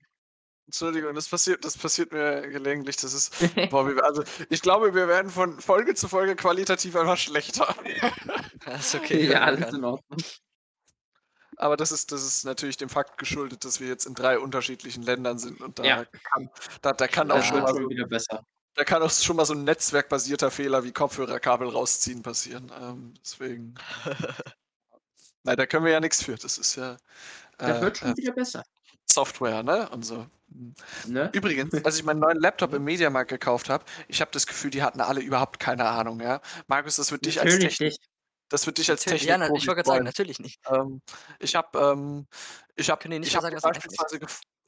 Entschuldigung, das passiert das passiert mir gelegentlich. Das ist boah, wir also, ich glaube, wir werden von Folge zu Folge qualitativ einfach schlechter. Ja, ist okay. Ja, alles in Ordnung. Aber das ist das ist natürlich dem Fakt geschuldet, dass wir jetzt in 3 unterschiedlichen Ländern sind und da Ja. kann da da kann auch Das schon mal so wieder besser. da kann auch schon mal so 'n netzwerkbasierter Fehler wie Kopfhörerkabel rausziehen passieren. Ähm, deswegen Nein, da können wir ja nix für. Das ist ja, Das äh, wird schon äh, wieder besser. Software, ne, und so. Ne? Übrigens, als ich meinen neuen Laptop im Mediamarkt gekauft habe, ich habe das Gefühl, die hatten alle überhaupt keine Ahnung, ja. Markus, das wird dich als Technik nicht. das wird dich als Natürlich, ja, na, ich wollte grad sagen, natürlich nicht. Ähm, ich habe, ähm ich habe ich habe beispielsweise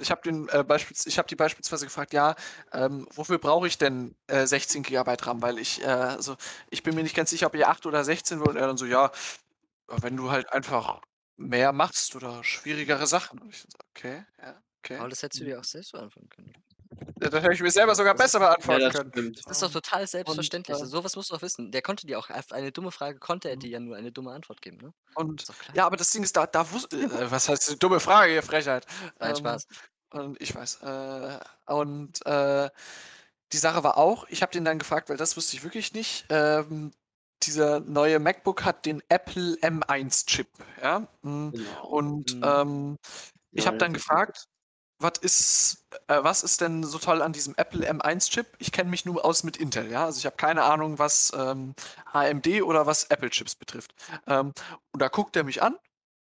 ich habe den, äh, beispiels ich habe die beispielsweise gefragt: „Ja, ähm, wofür brauche ich denn, äh, 16 Gigabyte RAM?“ Weil ich, äh also, ich bin mir nicht ganz sicher, ob ihr 8 oder 16 wollt. Und er dann so: „Ja, wenn du halt einfach mehr machst oder schwierigere Sachen.“ Und ich so: „Okay, ja, okay.“ Aber das hättest du Mhm. dir auch selbst beantworten können. Ja, das hätte ich mir selber sogar besser Ja, beantworten das können. stimmt. Das ist doch total Und, selbstverständlich. äh So was musst du doch wissen. Der konnte dir auch auf eine dumme Frage konnte er Mhm. dir ja nur eine dumme Antwort geben, ne? Und ja, aber das Ding ist, da da wus äh, was heißt dumme Frage, ihr Frechheit. Nein, Ähm, Spaß. und ich weiß, äh, und, äh, die Sache war auch, ich habe den dann gefragt, weil das wusste ich wirklich nicht, ähm, dieser neue MacBook hat den Apple M1 Chip, ja? Hm, Genau. und, Mhm. ähm, ich Ja, habe dann gefragt, was ist äh, was ist denn so toll an diesem Apple M1 Chip? Ich kenne mich nur aus mit Intel, ja? Also, ich habe keine Ahnung, was, ähm, AMD oder was Apple Chips betrifft. Ähm, und da guckt er mich an,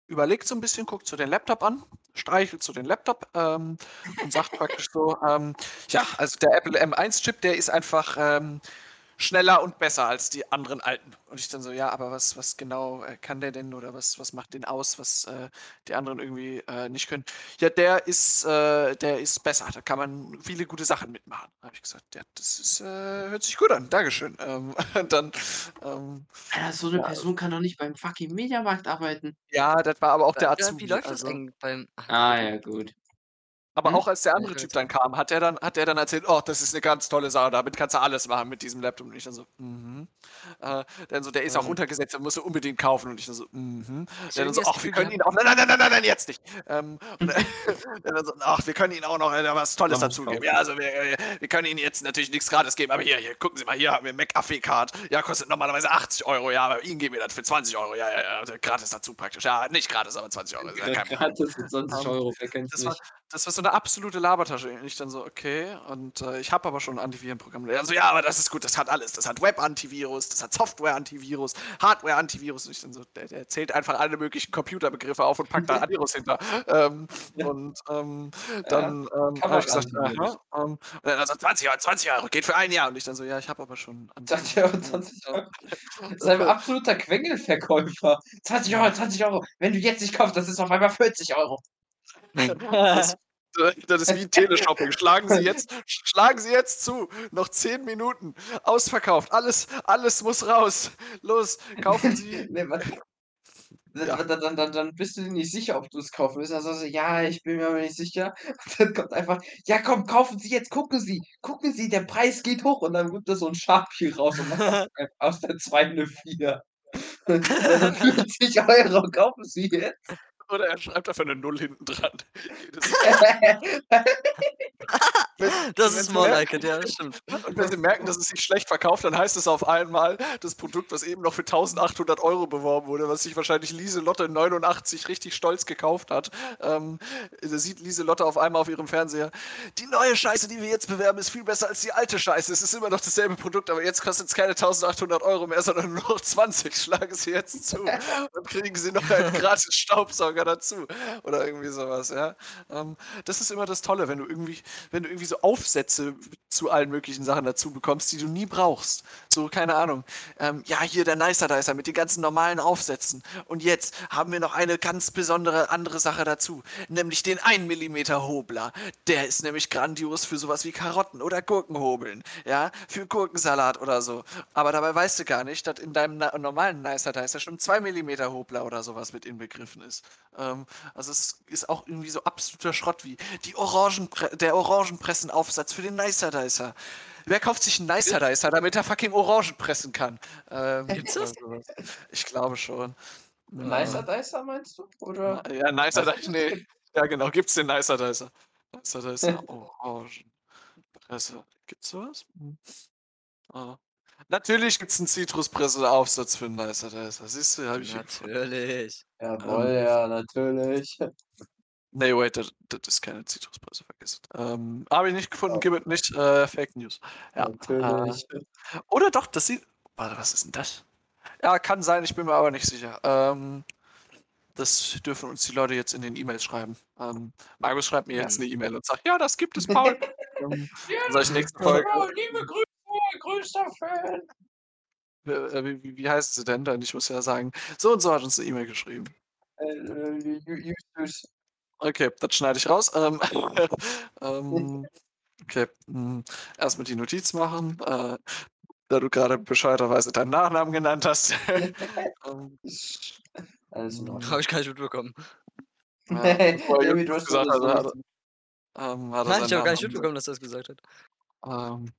überlegt so 'n bisschen, guckt so den Laptop an, streichelt so den Laptop, ähm, und sagt praktisch so, ähm: „Ja, also, der Apple M1 Chip, der ist einfach, ähm, schneller und besser als die anderen alten.“ Und ich dann so: „Ja, aber was was genau, äh, kann der denn oder was was macht den aus, was, äh, die anderen irgendwie, äh, nicht können?“ „Ja, der ist, äh der ist besser. Da kann man viele gute Sachen mitmachen.“ Da habe ich gesagt: „Ja, das ist, äh hört sich gut an. Dankeschön.“ Ähm, und dann, ähm Alter, so 'ne ja. Person kann doch nicht beim fucking Mediamarkt arbeiten. Ja, das war aber auch Äh, der ja, Azubi, wie läuft das also eigentlich beim ach, Ah, ja, gut. Aber Hm? auch als der andere Typ dann kam, hat er dann hat der dann erzählt: „Oh, das ist 'ne ganz tolle Sache, damit kannst du alles machen mit diesem Laptop.“ Und ich dann so: „Mhm.“ Äh, dann so: „Der ist auch Ähm. runtergesetzt, den musst du unbedingt kaufen.“ Und ich dann so: „Mhm.“ Ich Der habe dann so: „Ach, wir können ihn auch nein, nein, nein, nein, nein, jetzt nicht!“ Ähm, und dann so: „Ach, wir können Ihnen auch noch, äh, was Tolles dazugeben. kaufen. Ja, also wir äh, wir können Ihnen jetzt natürlich nix gratis geben, aber hier hier, gucken Sie mal, hier haben wir McAfee-Card. Ja, kostet normalerweise 80 €, ja, aber Ihnen geben wir das für 20 €. Ja, ja, ja, also gratis dazu praktisch. Ja, nicht gratis, aber 20 €, ist ja kein Problem.“ Gratis für 20 Ähm, €, wer kennt's das war nicht? Das war so 'ne absolute Labertasche. Und ich dann so: „Okay.“ Und, äh, ich habe aber schon 'n Antivirenprogramm. Er so: „Ja, aber das ist gut, das hat alles. Das hat Web-Antivirus, das hat Software-Antivirus, Hardware-Antivirus.“ Und ich dann so der der zählt einfach alle möglichen Computerbegriffe auf und packt da Antivirus hinter. Ähm, Ja. und, ähm, Ja, dann, ähm, habe ich gesagt. „Aha“, ähm, und er sagt: „20 €, 20 €, geht für 1 Jahr.“ Und ich dann so: „Ja, ich habe aber schon 20 €, Antivirenprogramm.“ 20 €. Das ist ein absoluter Quengelverkäufer. „20 €, 20 €. Wenn du jetzt nicht kaufst, das ist auf einmal 40 €.“ Das das ist wie Teleshopping. Schlagen Sie jetzt sch schlagen Sie jetzt zu. Noch 10 Minuten. Ausverkauft. Alles alles muss raus. Los, kaufen Sie Ne, wa Ja. dann dann dann dann bist du dir nicht sicher, ob du's kaufen willst. Dann sagst du: „Ja, ich bin mir aber nicht sicher.“ Und dann kommt einfach: „Ja, komm, kaufen Sie jetzt, gucken Sie, gucken Sie, der Preis geht hoch.“ Und dann holt er so 'n Sharpie raus und macht aus der aus der 2 'ne 4. Also 50 €, kaufen Sie jetzt. Oder er schreibt einfach 'ne 0 hinten dran. Das ist more like it, ja, das stimmt. und wenn sie merken, dass es sich schlecht verkauft, dann heißt es auf einmal, das Produkt, was eben noch für 1.800 € beworben wurde, was sich wahrscheinlich Lieselotte 89 richtig stolz gekauft hat, ähm, da sieht Lieselotte auf einmal auf ihrem Fernseher: „Die neue Scheiße, die wir jetzt bewerben, ist viel besser als die alte Scheiße. Es ist immer noch dasselbe Produkt, aber jetzt kostet's keine 1.800 € mehr, sondern nur noch 20. Schlagen Sie jetzt zu und kriegen Sie noch einen gratis Staubsauger dazu.“ Oder irgendwie so was, ja? Ähm, das ist immer das Tolle, wenn du irgendwie wenn du irgendwie so Aufsätze zu allen möglichen Sachen dazu bekommst, die du nie brauchst. So, keine Ahnung, ähm: „Ja, hier der Nicer Dicer mit den ganzen normalen Aufsätzen. Und jetzt haben wir noch eine ganz besondere andere Sache dazu, nämlich den 1 mm Hobler. Der ist nämlich grandios für so was wie Karotten oder Gurkenhobeln, ja, für Gurkensalat oder so.“ Aber dabei weißt du gar nicht, dass in deinem normalen Nicer Dicer schon 2 mm Hobler oder so was mit inbegriffen ist. Ähm, also es ist auch irgendwie so absoluter Schrott wie die Orangenpre der Orangenpressenaufsatz für den Nicer Dicer. Wer kauft sich 'n Nicer Dicer, damit er fucking Orangen pressen kann? Ähm, Gibt's das? Ich glaube schon. Nicer Dicer meinst du? na Oder ja, Nicer was Di ne, ja genau, gibt's den Nicer Dicer. Nicer Dicer Orangenpresse. Gibt's so was? Hm. Ah. Natürlich gibt's 'n Zitruspresseaufsatz für 'n Nicer Dicer. Siehst du, habe ich. Natürlich. Jawohl, Ähm. ja, natürlich. Ne, wait, das das ist keine Zitruspresse, vergiss es. Ähm, habe ich nicht gefunden, Ja. gib es nicht, äh, Fake News. Ja, äh, Natürlich. oder doch, das sieht warte, was ist 'n das? Ja, kann sein, ich bin mir aber nicht sicher. Ähm, das dürfen uns die Leute jetzt in den E-Mails schreiben. Ähm, Markus schreibt mir jetzt Mhm. 'ne E-Mail und sagt: „Ja, das gibt es, Paul.“ Ähm, Ja, sage ich nächste Folge Paul, liebe Grüße, größter Fan. Äh, äh, wie wie wie heißt sie denn dann? Ich muss ja sagen: „So und so hat uns 'ne E-Mail geschrieben.“ Äh, äh, Ju Ju Justus. Okay, das schneide ich raus. Ähm, ähm, okay, hm, erst mal die Notiz machen, äh, da du grade bescheuerterweise deinen Nachnamen genannt hast. Ähm. Alles in Habe Hm. ich gar nicht mitbekommen. Er Irgendwie, du hast gesagt das hat, ähm, hat Nein, ich habe gar nicht mitbekommen, dass er das gesagt hat. Ähm.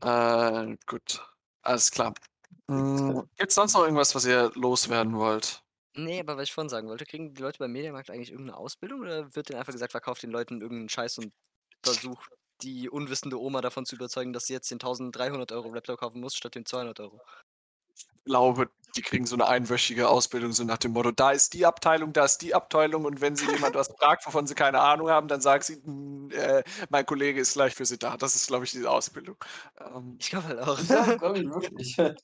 Äh, gut, alles klar. Hm, gibt's sonst noch irgendwas, was ihr loswerden wollt? Ne, aber was ich vorhin sagen wollte, kriegen die Leute beim Mediamarkt eigentlich irgend 'ne Ausbildung oder wird denen einfach gesagt: „Verkauft den Leuten irgend 'n Scheiß und versucht, die unwissende Oma davon zu überzeugen, dass sie jetzt den 1.300 € Laptop kaufen muss statt den 200 €?“ Ich glaube, die kriegen so 'ne einwöchige Ausbildung, so nach dem Motto: „Da ist die Abteilung, da ist die Abteilung und wenn Sie jemand was fragt, wovon Sie keine Ahnung haben, dann sagen Sie, hm, äh, mein Kollege ist gleich für Sie da.“ Das ist, glaube ich, diese Ausbildung. Ähm. Ich glaube halt auch. Ja, glaube ich wirklich.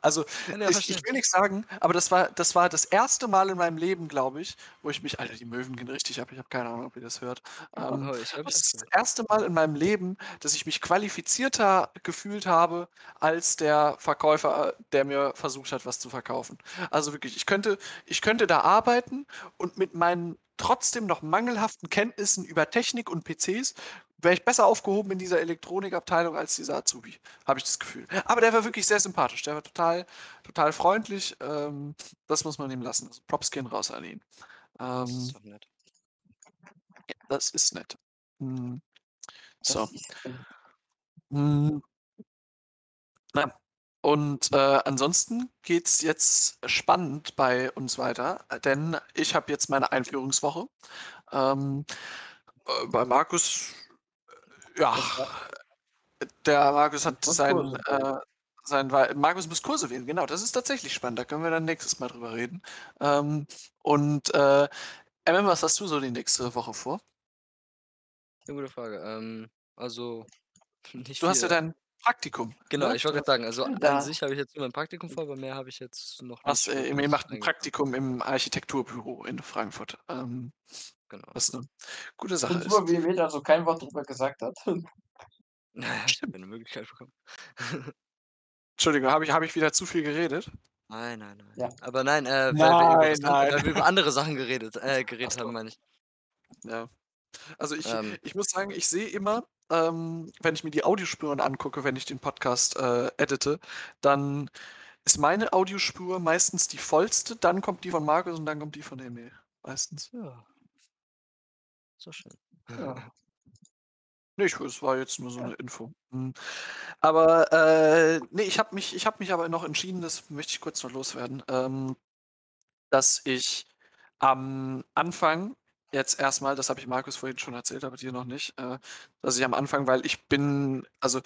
Also, ja ich ich will nix sagen, aber das war das war das 1. Mal in meinem Leben, glaube ich, wo ich mich Alter, die Möwen gehen richtig ab. Ich habe keine Ahnung, ob ihr das hört. Ähm, Oh, ich das ist das. 1. Mal in meinem Leben, dass ich mich qualifizierter gefühlt habe als der Verkäufer, der mir versucht hat, was zu verkaufen. Also wirklich, ich könnte ich könnte da arbeiten und mit meinen trotzdem noch mangelhaften Kenntnissen über Technik und PCs wäre ich besser aufgehoben in dieser Elektronikabteilung als dieser Azubi, habe ich das Gefühl. Aber der war wirklich sehr sympathisch. Der war total total freundlich. Ähm, das muss man ihm lassen. Also, Props gehen raus an ihn. Das Ähm ist doch nett. Das ist nett. Mhm. So. Das ist Hm. Ja. Und, äh, ansonsten geht's jetzt spannend bei uns weiter, denn ich habe jetzt meine Einführungswoche. Ähm, äh, bei Markus, ja, Was der Markus hat muss sein, Kurse wählen. äh, sein Markus muss Kurse wählen, genau, das ist tatsächlich spannend, da können wir dann nächstes Mal drüber reden. Ähm, und, äh, MM, was hast du so die nächste Woche vor? 'Ne gute Frage. Ähm, also, nicht Du hast ja viel. dein Praktikum, Genau, ne? ich wollte grad sagen, also, Stimmt, an da sich habe ich jetzt nur mein Praktikum vor, aber mehr habe ich jetzt noch nicht äh, ihr macht 'n eingeplant. Praktikum im Architekturbüro in Frankfurt, ähm, Genau. was 'ne gute Sache ist. Kultur WW da so kein Wort drüber gesagt hat. Na ja, ich habe Stimmt. ja 'ne Möglichkeit bekommen. Entschuldigung, habe ich habe ich wieder zu viel geredet? Nein, nein, nein. Ja. Aber nein, äh, weil wir über Nein, was an nein. weil wir über andere Sachen geredet äh, geredet haben, meine ich. Ja. Also, ich Ähm. ich muss sagen, ich sehe immer, ähm, wenn ich mir die Audiospuren angucke, wenn ich den Podcast, äh, edite, dann ist meine Audiospur meistens die vollste, dann kommt die von Markus und dann kommt die von Emil, meistens. Ja. Doch schön. Ja. Ne, ich es war jetzt nur so 'ne Info. Mhm. Aber, äh, ne, ich habe mich ich habe mich aber noch entschieden, das möchte ich kurz noch loswerden, ähm, dass ich am Anfang jetzt erst mal das habe ich Markus vorhin schon erzählt, aber dir noch nicht, äh, dass ich am Anfang weil ich bin also,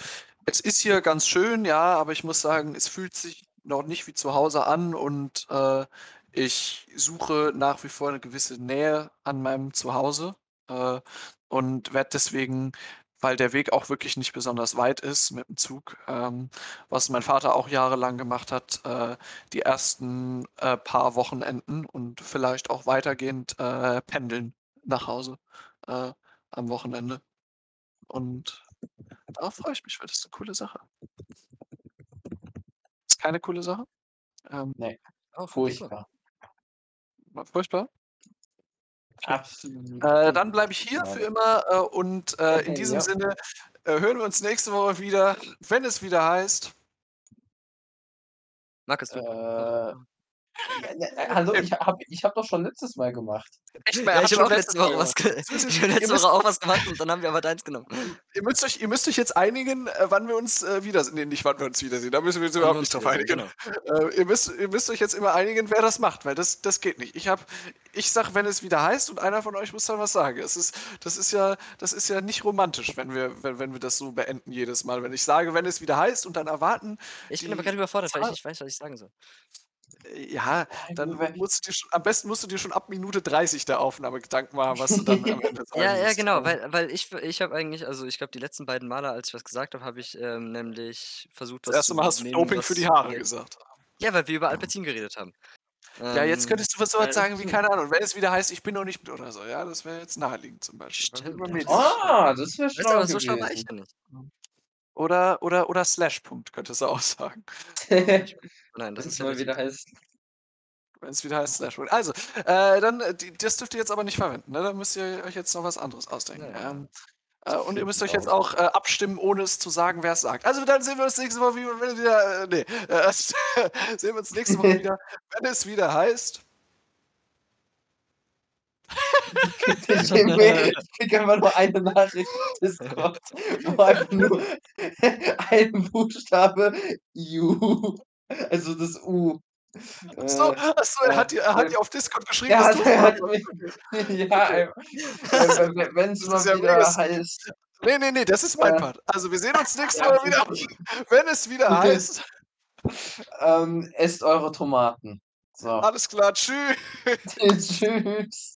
es ist hier ganz schön, ja, aber ich muss sagen, es fühlt sich noch nicht wie zu Hause an und, äh, ich suche nach wie vor 'ne gewisse Nähe an meinem Zuhause, äh, und werde deswegen, weil der Weg auch wirklich nicht besonders weit ist mit dem Zug, ähm, was mein Vater auch jahrelang gemacht hat, äh, die ersten, äh, paar Wochenenden und vielleicht auch weitergehend, äh, pendeln nach Hause, äh, am Wochenende. Und darauf freue ich mich, weil das ist 'ne coole Sache. Ist keine coole Sache? Ähm Ne, Oh, super. furchtbar. Furchtbar? Okay. Absolut Äh, dann bleibe ich hier für grade. immer, äh, und, äh, in diesem Ja. Sinne, äh, hören wir uns nächste Woche wieder, wenn es wieder heißt Äh, ja, ne, äh, hallo, ich habe ich habe doch schon letztes Mal gemacht. Echt Ja, mal, hat ich habe schon auch letzte letztes Mal Woche was ich ihr letzte Woche auch was gemacht und dann haben wir aber deins genommen. ihr müsst euch ihr müsst euch jetzt einigen, äh, wann wir uns, äh, wiedersehen ne, nicht wann wir uns wiedersehen, da müssen wir uns Wann wir überhaupt uns nicht drauf einigen. genau. Äh, ihr müsst ihr müsst euch jetzt immer einigen, wer das macht, weil das das geht nicht. Ich habe ich sage, wenn es wieder heißt und einer von euch muss dann was sagen. Es ist das ist ja das ist ja nicht romantisch, wenn wir wenn wenn wir das so beenden jedes Mal. Wenn ich sage, wenn es wieder heißt und dann erwarten Ich bin aber grad überfordert, weil ich nicht weiß, was ich sagen soll. Äh, ja, dann musst du dir schon am besten musst du dir schon ab Minute 30 der Aufnahme Gedanken machen, was du dann am Ende sagen Ja, ja, musst. genau, weil weil ich ich habe eigentlich also, ich glaube, die letzten beiden Male, als ich was gesagt habe, habe ich, ähm, nämlich versucht, Das was erste zu Mal hast du Doping für die Haare mir gesagt. Ja, weil wir über Alpecin geredet haben. Ja, jetzt Ähm, könntest du was so was Äh, sagen wie, keine Ahnung, wenn es wieder heißt: „Ich bin noch nicht mit“ oder so, ja? Das wäre jetzt naheliegend zum Beispiel, Stimmt, über ja, das schlau. Ah, das wäre Weißt du, schlau aber so schlau war ich ja nicht. Oder oder oder Slashpunkt könntest du auch sagen. Nein, das ist mal der wieder heißt Wenn es wieder heißt Slashpunkt. Also, äh, dann äh, das dürft ihr jetzt aber nicht verwenden, ne? Da müsst ihr euch jetzt noch was anderes ausdenken. Ja. Ähm, äh, und ihr müsst euch jetzt auch. äh, abstimmen, ohne es zu sagen, wer's sagt. Also, dann sehen wir uns nächste Woche wieder äh, ne, äh, sehen wir uns nächste Woche wieder, wenn es wieder heißt Ich kriege einfach nur eine Nachricht im Discord, wo einfach nur ein Buchstabe U, also das U. Ach so, Äh, ach so, er hat dir er hat dir auf Discord geschrieben, er dass er hat mich ja, wenn Das mal ja wieder mega heißt Ne, ne, ne, das ist mein äh, Part. Also, wir sehen uns nächste ja, Woche wieder, wenn es wieder heißt ähm, esst eure Tomaten. So. Alles klar, tschü Tschüss.